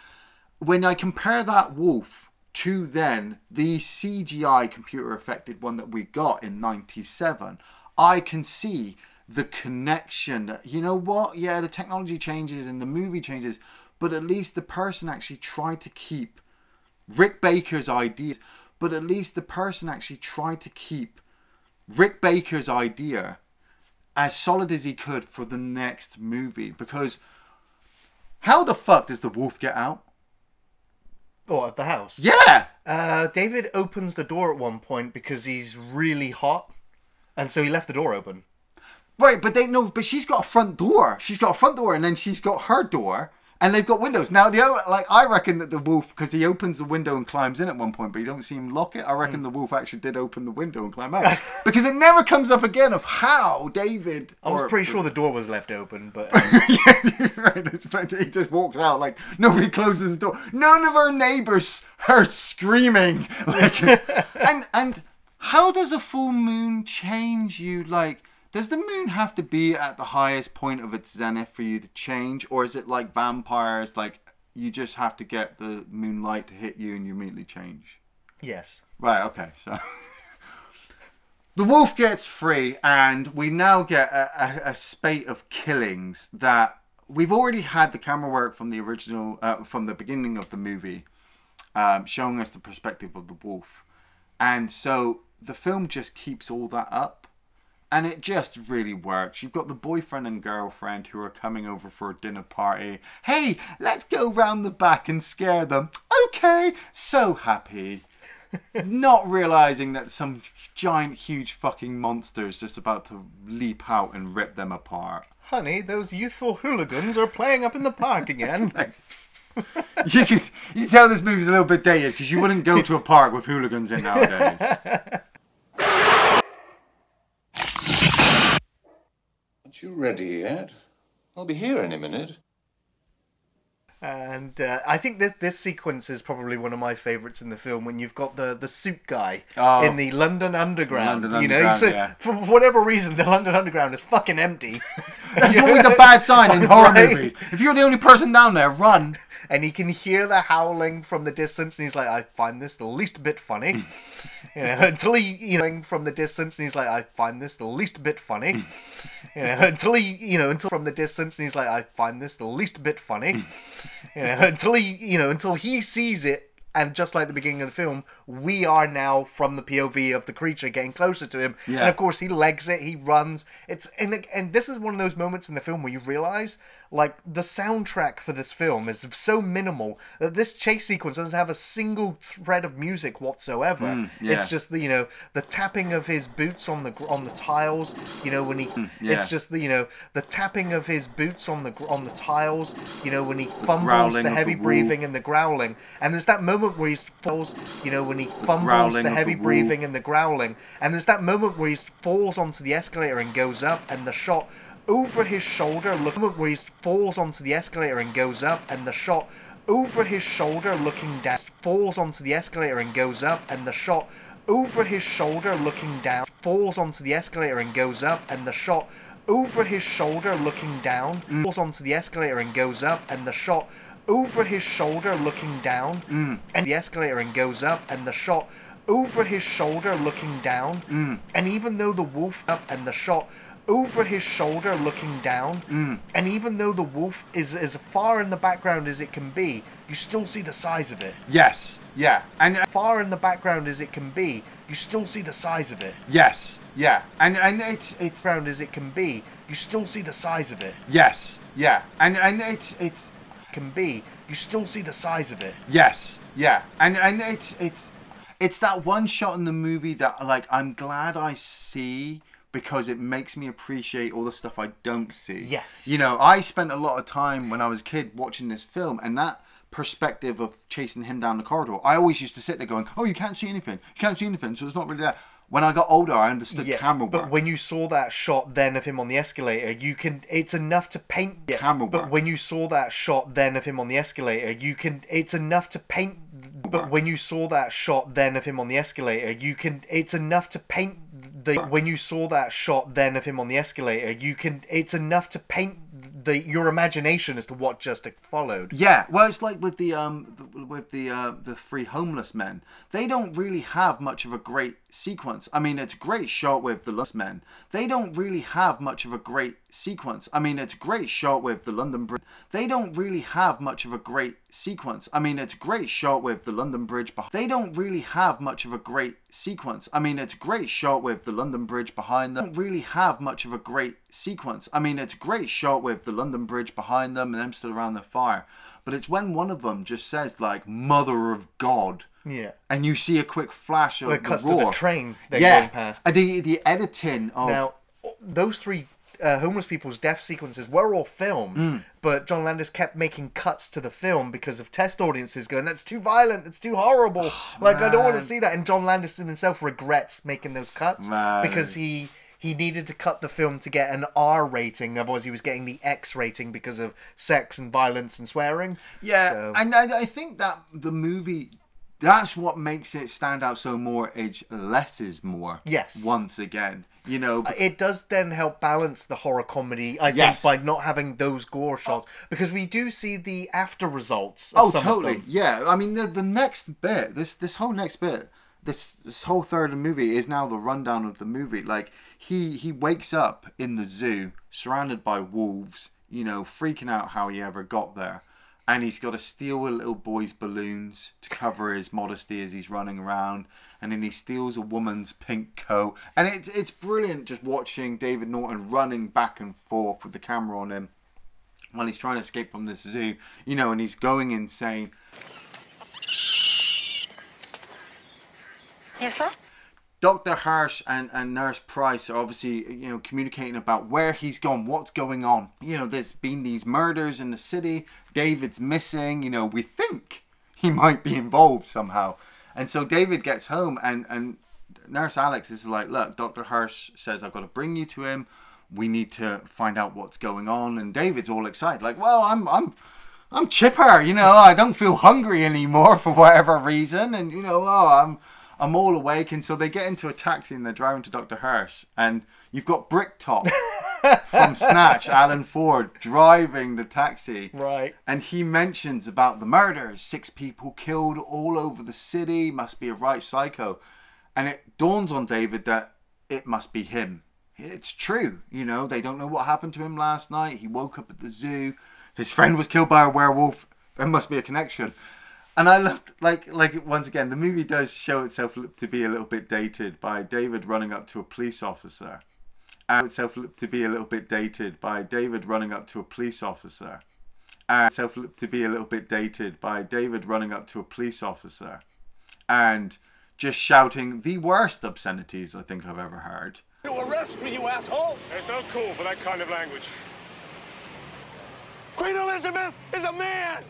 When I compare that wolf to then the CGI computer affected one that we got in 97, I can see the connection. You know what? Yeah, the technology changes and the movie changes, but at least the person actually tried to keep Rick Baker's ideas, but at least the person actually tried to keep Rick Baker's idea as solid as he could for the next movie because how the fuck does the wolf get out? Or at the house. Yeah. Uh, David opens the door at one point because he's really hot, and so he left the door open. Right, but they no, but she's got a front door. She's got a front door, and then she's got her door, and they've got windows. Now the other, like I reckon that the wolf, because he opens the window and climbs in at one point, but you don't see him lock it. I reckon hmm. the wolf actually did open the window and climb out, because it never comes up again of how David. I was pretty sure the door was left open, but um, yeah, right. He just walks out like nobody closes the door. None of our neighbors heard screaming. Like, and and how does a full moon change you? Like, does the moon have to be at the highest point of its zenith for you to change, or is it like vampires? Like, you just have to get the moonlight to hit you and you immediately change. yes. Right, okay, so. The wolf gets free, and we now get a, a, a spate of killings that we've already had the camera work from the original, uh, from the beginning of the movie, um, showing us the perspective of the wolf. And so the film just keeps all that up, and it just really works. You've got the boyfriend and girlfriend who are coming over for a dinner party. Hey, let's go round the back and scare them. Okay, so happy not realizing that some giant, huge fucking monster is just about to leap out and rip them apart. Honey, those youthful hooligans are playing up in the park again. You could you tell this movie's a little bit dated because you wouldn't go to a park with hooligans in nowadays. you ready yet? I'll be here any minute. And uh, I think that this sequence is probably one of my favourites in the film when you've got the, the suit guy Oh. in the London Underground. London you know, Underground, so yeah. for whatever reason, the London Underground is fucking empty. That's always a bad sign in horror Right? movies. If you're the only person down there, run. And he can hear the howling from the distance, and he's like, "I find this the least bit funny." Hmm. you know, until he, you know, from the distance, and he's like, "I find this the least bit funny." Hmm. you know, until he, you know, until from the distance, and he's like, "I find this the least bit funny." Hmm. you know, until he, you know, until he sees it and just like the beginning of the film, we are now from the POV of the creature getting closer to him. Yeah. And of course, he legs it, he runs. It's and and this is one of those moments in the film where you realize like the soundtrack for this film is so minimal that this chase sequence doesn't have a single thread of music whatsoever. Mm, yeah. It's just the you know the tapping of his boots on the on the tiles. You know when he Mm, yeah. it's just the you know the tapping of his boots on the on the tiles. You know when he fumbles the heavy the breathing and the growling. And there's that moment where he falls. You know when he fumbles the heavy the breathing and the growling. And there's that moment where he falls onto the escalator and goes up, and the shot over his shoulder. Look where he falls onto the escalator and goes up, and the shot over his shoulder looking down falls onto the escalator and goes up, and the shot over his shoulder looking down falls onto the escalator and goes up, and the shot over his shoulder looking down falls onto the escalator and goes up, and the shot over his shoulder looking down mm. and the escalator and goes up, and the shot over his shoulder looking down, mm. and even though the wolf up and the shot over his shoulder looking down, mm. and even though the wolf is as far in the background as it can be, you still see the size of it. Yes. Yeah. And uh, Far in the background as it can be, you still see the size of it. yes. Yeah. And and it's it's round as it can be, you still see the size of it. yes. Yeah. And and it's it's Can be, you still see the size of it. Yes, yeah, and and it's it's it's that one shot in the movie that like I'm glad I see because it makes me appreciate all the stuff I don't see. Yes. you know, I spent a lot of time when I was a kid watching this film, and that perspective of chasing him down the corridor, I always used to sit there going, "Oh, you can't see anything, you can't see anything," so it's not really there. When I got older, I understood camera work. but when you saw that shot then of him on the escalator, you can. It's enough to paint. Yeah, Camera But work. when you saw that shot then of him on the escalator, you can. It's enough to paint. But when you saw that shot then of him on the escalator, you can. It's enough to paint. The when you saw that shot then of him on the escalator, you can. It's enough to paint the your imagination as to what just followed. Yeah, well, it's like with the um the, with the uh, the three homeless men. They don't really have much of a great sequence. I mean, it's a great shot with the homeless men. They don't really have much of a great sequence. I mean, it's great shot with the London Bridge. They don't really have much of a great sequence. I mean, it's great shot with the London Bridge. Behind. They don't really have much of a great sequence. I mean, it's great shot with the London Bridge behind them. They don't really have much of a great sequence. I mean, it's great shot with the London Bridge behind them and them stood around the fire. But it's when one of them just says like "Mother of God," Yeah. and you see a quick flash of the to roar. the train they're yeah, going past. And the the editing of Now, those three uh, homeless people's death sequences were all filmed, Mm. but John Landis kept making cuts to the film because of test audiences going, "That's too violent. It's too horrible. like I don't want to see that." And John Landis himself regrets making those cuts Man. because he. He needed to cut the film to get an R rating, otherwise he was getting the X rating because of sex and violence and swearing. Yeah, So- and I, I think that the movie, that's what makes it stand out so more. Is less is more. Yes. Once again, you know. Uh, it does then help balance the horror comedy, I Yes. think, by not having those gore shots because we do see the after results. Of oh, totally. Yeah. I mean, the the next bit, this this whole next bit, this this whole third of the movie is now the rundown of the movie. Like he he wakes up in the zoo, surrounded by wolves. You know, freaking out how he ever got there. And he's got to steal a little boy's balloons to cover his modesty as he's running around. And then he steals a woman's pink coat. And it's it's brilliant just watching David Naughton running back and forth with the camera on him while he's trying to escape from this zoo. You know, and he's going insane. Yes, sir? Dr. Hirsch and, and Nurse Price are obviously, you know, communicating about where he's gone, what's going on. You know, there's been these murders in the city. David's missing. You know, we think he might be involved somehow. And so David gets home and, and Nurse Alex is like, look, Dr. Hirsch says, I've got to bring you to him. We need to find out what's going on. And David's all excited, like, well, I'm, I'm, I'm chipper, you know, I don't feel hungry anymore for whatever reason. And, you know, oh, I'm, I'm all awake. And so they get into a taxi and they're driving to Dr. Hirsch. And you've got Bricktop from Snatch, Alan Ford, driving the taxi. Right. And he mentions about the murders, six people killed all over the city, must be a right psycho. And it dawns on David that it must be him. It's true, you know, they don't know what happened to him last night. He woke up at the zoo. His friend was killed by a werewolf. There must be a connection. And I loved like like once again the movie does show itself to be a little bit dated by David running up to a police officer. And itself to be a little bit dated by David running up to a police officer. And itself to be a little bit dated by David running up to a police officer and just shouting the worst obscenities I think I've ever heard. You arrest me, you asshole! There's no call for that kind of language. Queen Elizabeth is a man!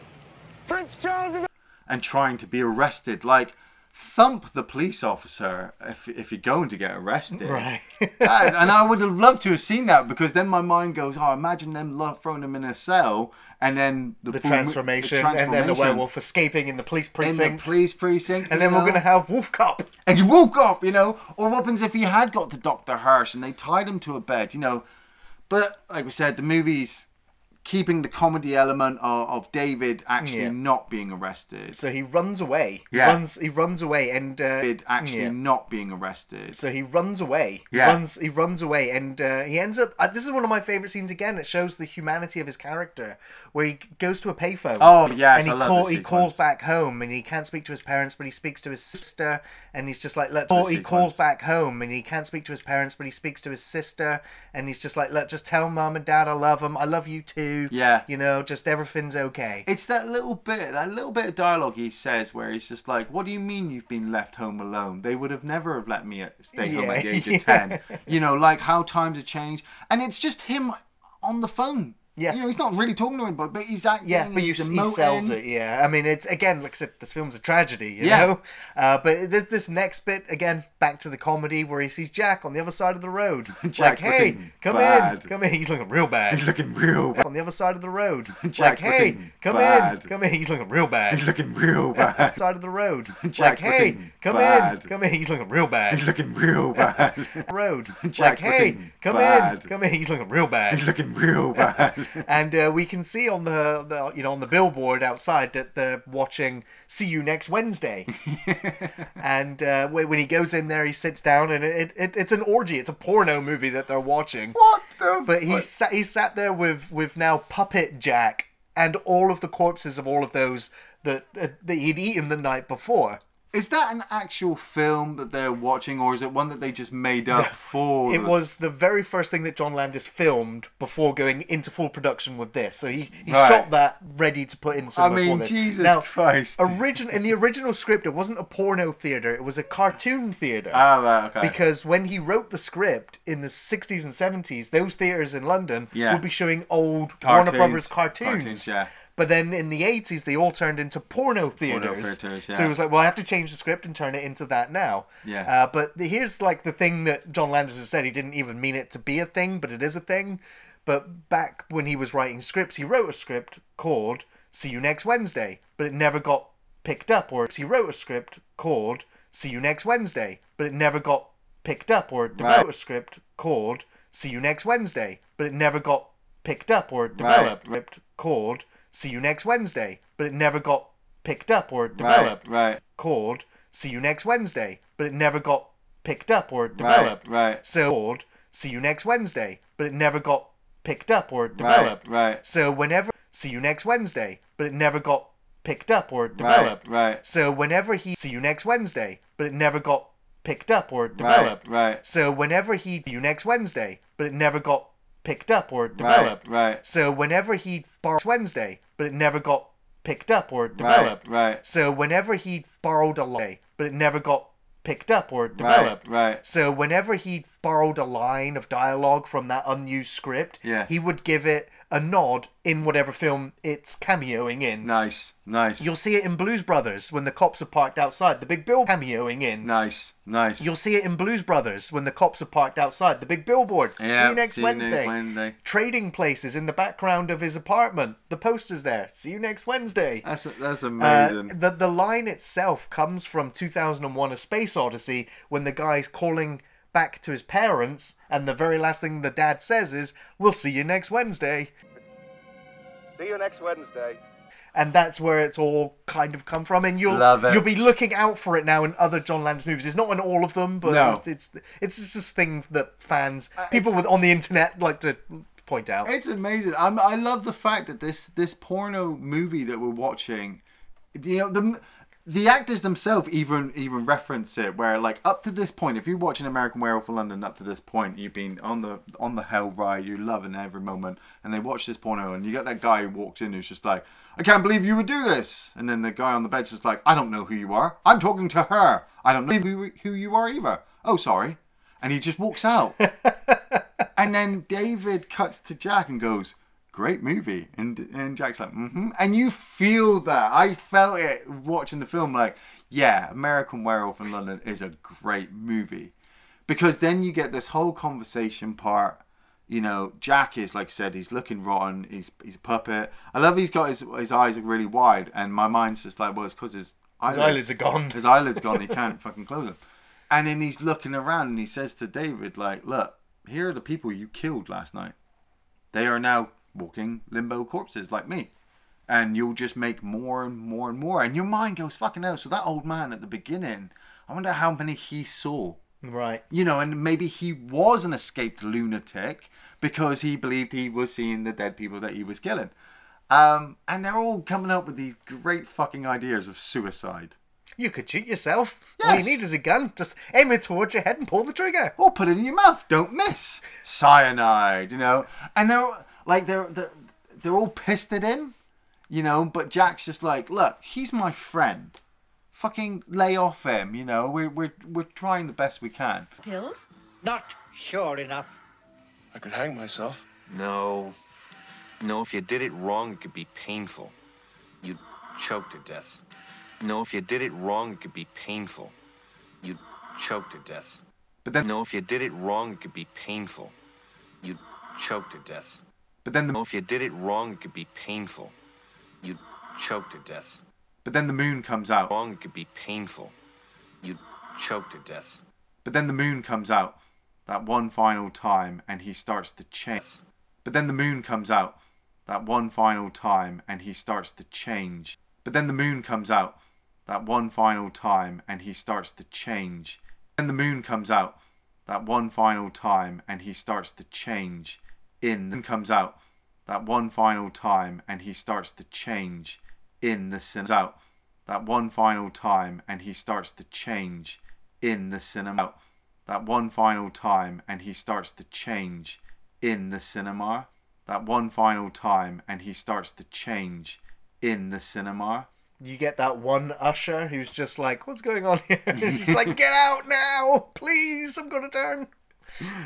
Prince Charles is a... and trying to be arrested. Like, thump the police officer if, if you're going to get arrested. Right. and, and I would have loved to have seen that because then my mind goes, oh, imagine them throwing him in a cell and then the, the full transformation, the and then the werewolf escaping in the police precinct. in the police precinct. and then we're going to have Wolf Cop. And you woke up, you know. Or what happens if you had got to Dr. Hirsch and they tied him to a bed, you know. But like we said, the movie's keeping the comedy element of, of David actually Yeah. not being arrested. So he runs away. He Yeah. runs. He runs away, and uh, David actually yeah. not being arrested. So he runs away. He Yeah. runs. He runs away, and uh, he ends up. Uh, this is one of my favorite scenes. Again, it shows the humanity of his character, where he goes to a payphone. Oh, yes, and he I love call, this he calls sequence. back home, and he can't speak to his parents, but he speaks to his sister, and he's just like, let. This He calls sequence. back home, and he can't speak to his parents, but he speaks to his sister, and he's just like, let, just tell mom and dad I love them. I love you too. Yeah. You know, just everything's okay. It's that little bit, that little bit of dialogue he says where he's just like, "What do you mean you've been left home alone? They would have never have let me stay home at the Yeah, age of yeah. ten. You know, like how times have changed, and it's just him on the phone. Yeah. you know, he's not really talking to anybody, but he's acting. Yeah, but you, he sells it. Yeah, I mean, it's again, like I said, this film's a tragedy. You Yeah. know, uh, but th- this next bit again, back to the comedy where he sees Jack on the other side of the road. Jack's like, hey, looking come bad. in, come in. He's looking real bad. He's looking real bad. on the other side of the road. Jack's like, hey, looking come bad. in, come in. He's looking real bad. He's looking real bad. side of the road. Jack's like, hey, come bad. in, come in. He's looking real bad. He's looking real bad. road. Jack's like, hey, come bad. in, come in. He's looking real bad. He's looking real bad. and uh, we can see on the, the you know on the billboard outside that they're watching "See You Next Wednesday," and uh, when, when he goes in there, he sits down, and it, it it's an orgy. It's a porno movie that they're watching. what the? But he sat he sat there with with now puppet Jack and all of the corpses of all of those that uh, that he'd eaten the night before. Is that an actual film that they're watching, or is it one that they just made up for? It the- was the very first thing that John Landis filmed before going into full production with this. So he, he Right. shot that ready to put in I mean. Jesus now, Christ. Origin in the original script, it wasn't a porno theater; it was a cartoon theater. Ah, right, okay. Because when he wrote the script in the 60s and 70s, those theaters in London Yeah. would be showing old Warner Brothers cartoons. Cartoons, yeah. But then in the 80s, they all turned into porno theaters. theaters, So it was like, well, I have to change the script and turn it into that now. Yeah. Uh, but the, here's like the thing that John Landis has said. He didn't even mean it to be a thing, but it is a thing. But back when he was writing scripts, he wrote a script called See You Next Wednesday, but it never got picked up. Or he wrote a script called See You Next Wednesday, but it never got picked up. Or developed a script called See You Next Wednesday, but it never got picked up or developed. Script called See You Next Wednesday, but it never got picked up or developed. right. Called See You Next Wednesday, but it never got picked up or developed. right. So called See You Next Wednesday, but it never got picked up or developed. right. So whenever See You Next Wednesday, but it never got picked up or developed. right. So whenever he See You Next Wednesday, but it never got picked up or developed. right. So whenever he See You Next Wednesday, but it never got picked up or developed. right. right. So whenever he borrowed Wednesday, but it never got picked up or developed. right. right. So whenever he borrowed a line, but it never got picked up or developed. Right, right. So whenever he borrowed a line of dialogue from that unused script, Yeah. he would give it a nod in whatever film it's cameoing in. Nice, nice. You'll see it in Blues Brothers when the cops are parked outside. The Big Bill cameoing in. Nice, nice. You'll see it in Blues Brothers when the cops are parked outside. The big billboard. see you next see you next Wednesday. Wednesday. Trading places in the background of his apartment. The posters there. See you next Wednesday. That's that's Uh, amazing. the the line itself comes from 2001: A Space Odyssey when the guy's calling back to his parents, and the very last thing the dad says is, "We'll see you next Wednesday." See you next Wednesday. and that's where it's all kind of come from. And you'll Love it. you'll be looking out for it now in other John Landis movies. It's not in all of them, but No. it's it's just this thing that fans, uh, people with on the internet, like to point out. It's amazing. I'm, I love the fact that this this porno movie that we're watching you know the the actors themselves even even reference it where like up to this point if you're watching american werewolf in london up to this point you've been on the on the hell ride you're loving every moment and they watch this porno and you get that guy who walks in who's just like i can't believe you would do this. And then the guy on the bed's just like i don't know who you are. I'm talking to her. I don't know who, who you are either. Oh sorry. And he just walks out. And then david cuts to jack and goes great movie. And and Jack's like, mm-hmm. And you feel that. I felt it watching the film like, yeah, American Werewolf in London is a great movie. Because then you get this whole conversation part. You know, Jack is like I said, he's looking rotten. He's he's a puppet. I love he's got his his eyes are really wide, and my mind's just like, well, it's because his His eyelids are gone. His eyelids gone. He can't fucking close them. And then he's looking around and he says to David, like, look, here are the people you killed last night. They are now walking limbo corpses like me. And you'll just make more and more and more. And your mind goes, fucking hell. So that old man at the beginning, I wonder how many he saw. Right. You know, and maybe he was an escaped lunatic because he believed he was seeing the dead people that he was killing. Um, and they're all coming up with these great fucking ideas of suicide. You could shoot yourself. All you need is a gun. Just aim it towards your head and pull the trigger. Or put it in your mouth. Don't miss. Cyanide, you know. And they're like they're they're, they're all pissed at him, you know. But Jack's just like, look, he's my friend. Fucking lay off him, you know. We're we're we're trying the best we can. Pills? Not sure enough. I could hang myself. No. No, if you did it wrong, it could be painful. You'd choke to death. No, if you did it wrong, it could be painful. You'd choke to death. But then No, if you did it wrong, it could be painful. You'd choke to death. But then the No, if you did it wrong, it could be painful. You'd choke to death. but then the moon comes out. Wrong, it could be painful. You'd choke to death. But then the moon comes out that one final time and he starts to change. But then the moon comes out that one final time and he starts to change. But then the moon comes out that one final time and he starts to change. Then the moon comes out that one final time and he starts to change. In the comes out that one final time and he starts to change in the cinema. Out that one final time and he starts to change in the cinema. out That one final time and he starts to change in the cinema. That one final time and he starts to change in the cinema. You get that one usher who's just like, "What's going on here?" He's like, "Get out now, please! I'm gonna turn."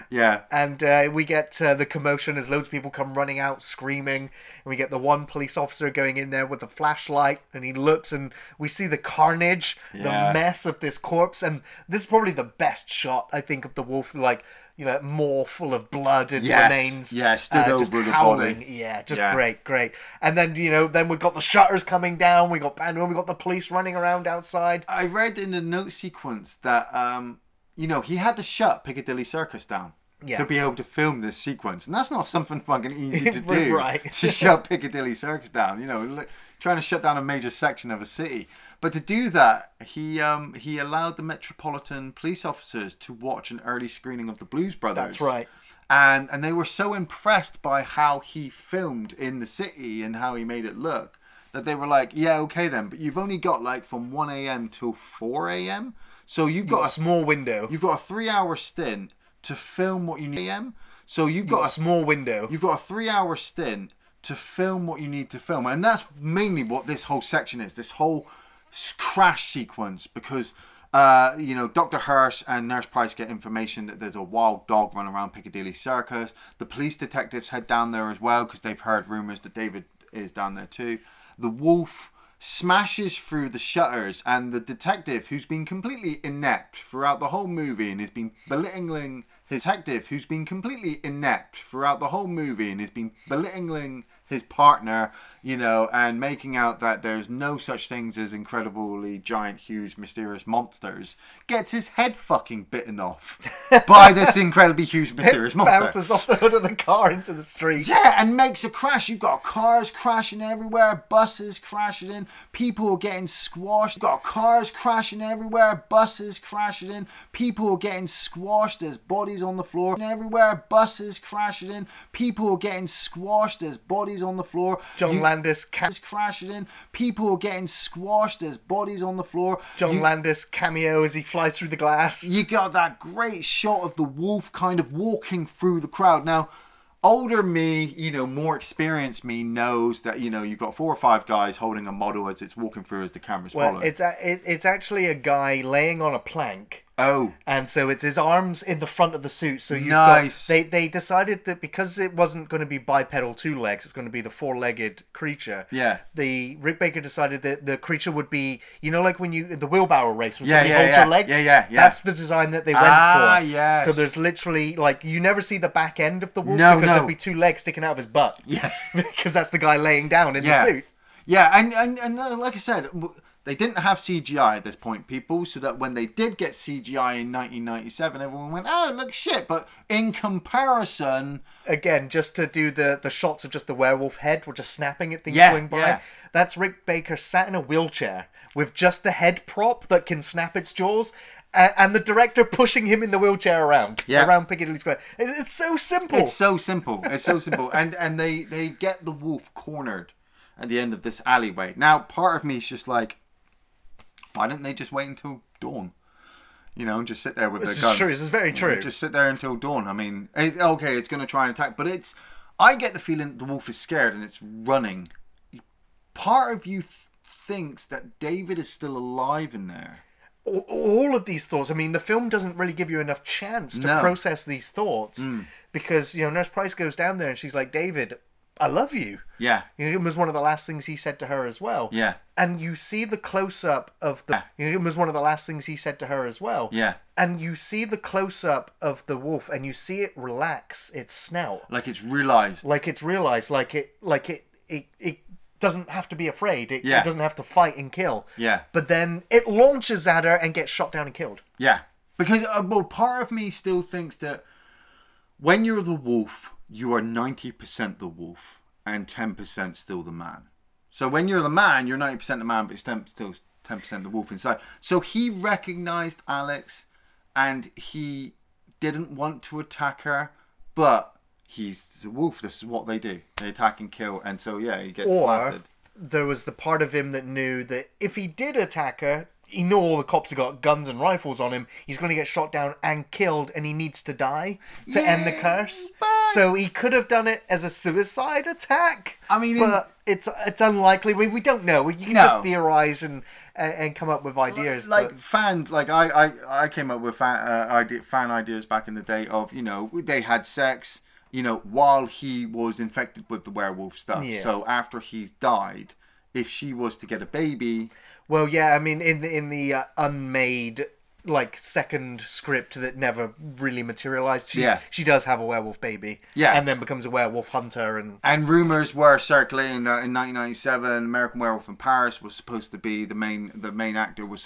Yeah. And uh, we get uh, the commotion as loads of people come running out screaming. And we get the one police officer going in there with a flashlight. And he looks and we see the carnage, Yeah. the mess of this corpse. And this is probably the best shot, I think, of the wolf. Like, you know, more full of blood and Yes. remains. Yeah, stood uh, just over the howling. body. Yeah, just Yeah. great, great. And then, you know, then we've got the shutters coming down. We got pandemonium. We got the police running around outside. I read in the note sequence that um, you know, he had to shut Piccadilly Circus down Yeah. to be able to film this sequence, and that's not something fucking easy to do. Right. To shut Piccadilly Circus down, you know, trying to shut down a major section of a city. But to do that, he um, he allowed the Metropolitan police officers to watch an early screening of the Blues Brothers. That's right. And and they were so impressed by how he filmed in the city and how he made it look that they were like, yeah, okay then, but you've only got like from 1 a.m. till 4 a.m. So you've got got a small window. You've got a three-hour stint to film what you need. AM. So you've You've got, got a small window. You've got a three-hour stint to film what you need to film, and that's mainly what this whole section is. This whole crash sequence because. Uh, you know, Dr. Hirsch and Nurse Price get information that there's a wild dog running around Piccadilly Circus. The police detectives head down there as well because they've heard rumors that David is down there too. The wolf smashes through the shutters, and the detective, who's been completely inept throughout the whole movie and has been belittling his detective, who's been completely inept throughout the whole movie and has been belittling his partner, you know, and making out that there's no such things as incredibly giant, huge, mysterious monsters, gets his head fucking bitten off by this incredibly huge, mysterious monster. Bounces off the hood of the car into the street. Yeah, and makes a crash. You've got cars crashing everywhere, buses crashing in, people are getting squashed. You've got cars crashing everywhere, buses crashing in, people are getting squashed. There's bodies on the floor everywhere, buses crashing in, people are getting squashed. There's bodies bodies on the floor. John You- Landis ca- is crashing in. People are getting squashed. There's bodies on the floor. John You- Landis cameo as he flies through the glass. you got that great shot of the wolf kind of walking through the crowd. Now, older me, you know, more experienced me knows that you know you've got four or five guys holding a model as it's walking through as the camera's Well, following. it's a, it, it's actually a guy laying on a plank. Oh, And so it's his arms in the front of the suit. So you've Nice. got they they decided that because it wasn't going to be bipedal two legs, it's going to be the four legged creature. Yeah. The Rick Baker decided that the creature would be you know like when you the wheelbarrow race when Yeah, somebody yeah, holds yeah. your legs. Yeah, yeah, yeah. That's the design that they went Ah, for. yes. So there's literally like you never see the back end of the wolf No, because no. there'll be two legs sticking out of his butt. Yeah. because that's the guy laying down in yeah, the suit. yeah, and and and uh, like I said. They didn't have CGI at this point, people, so that when they did get CGI in 1997, everyone went, "Oh, it looks shit." But in comparison, again just to do the the shots of just the werewolf head we're just snapping at things Yeah, going by yeah. that's rick baker sat in a wheelchair with just the head prop that can snap its jaws and the director pushing him in the wheelchair around Yeah. around piccadilly square It- it's so simple It's so simple. It's so simple. and and they they get the wolf cornered at the end of this alleyway. Now, part of me is just like, why didn't they just wait until dawn? You know, and just sit there with This their is guns. true, this is very You know, true. just sit there until dawn. I mean, it, okay, it's going to try and attack, but it's. I get the feeling the wolf is scared and it's running. Part of you th- thinks that David is still alive in there. all- all of these thoughts i mean the film doesn't really give you enough chance to No. process these thoughts mm. because you know nurse price goes down there and she's like david i love you Yeah. You know, it was one of the last things he said to her as well. Yeah. And you see the close up of the. Know, it was one of the last things he said to her as well. Yeah. And you see the close up of the wolf, and you see it relax its snout, Like it's realized. like it's realized, like it, like it, it, it doesn't have to be afraid. It, Yeah. it doesn't have to fight and kill. Yeah. But then it launches at her and gets shot down and killed. Yeah, because uh, well, part of me still thinks that when you're the wolf, you are ninety percent the wolf and ten percent still the man. So when you're the man, you're ninety percent the man, but it's 10, still ten percent the wolf inside. So he recognized Alex, and he didn't want to attack her, but he's the wolf. This is what they do: they attack and kill, and so yeah, he gets Or blasted. there was the part of him that knew that if he did attack her, he knew all the cops have got guns and rifles on him. He's going to get shot down and killed, and he needs to die to end the curse. So he could have done it as a suicide attack. I mean, in- but it's it's unlikely. We, we don't know. You can No. just theorize and, and and come up with ideas. like but- fan like I, I I came up with fan uh, idea, fan ideas back in the day of you know they had sex you know while he was infected with the werewolf stuff Yeah. so after he's died if she was to get a baby Well, yeah, I mean, in the in the uh, unmade like second script that never really materialized, she Yeah. she does have a werewolf baby, Yeah. and then becomes a werewolf hunter, and and rumors were circulating that in 1997 American Werewolf in Paris was supposed to be the main the main actor was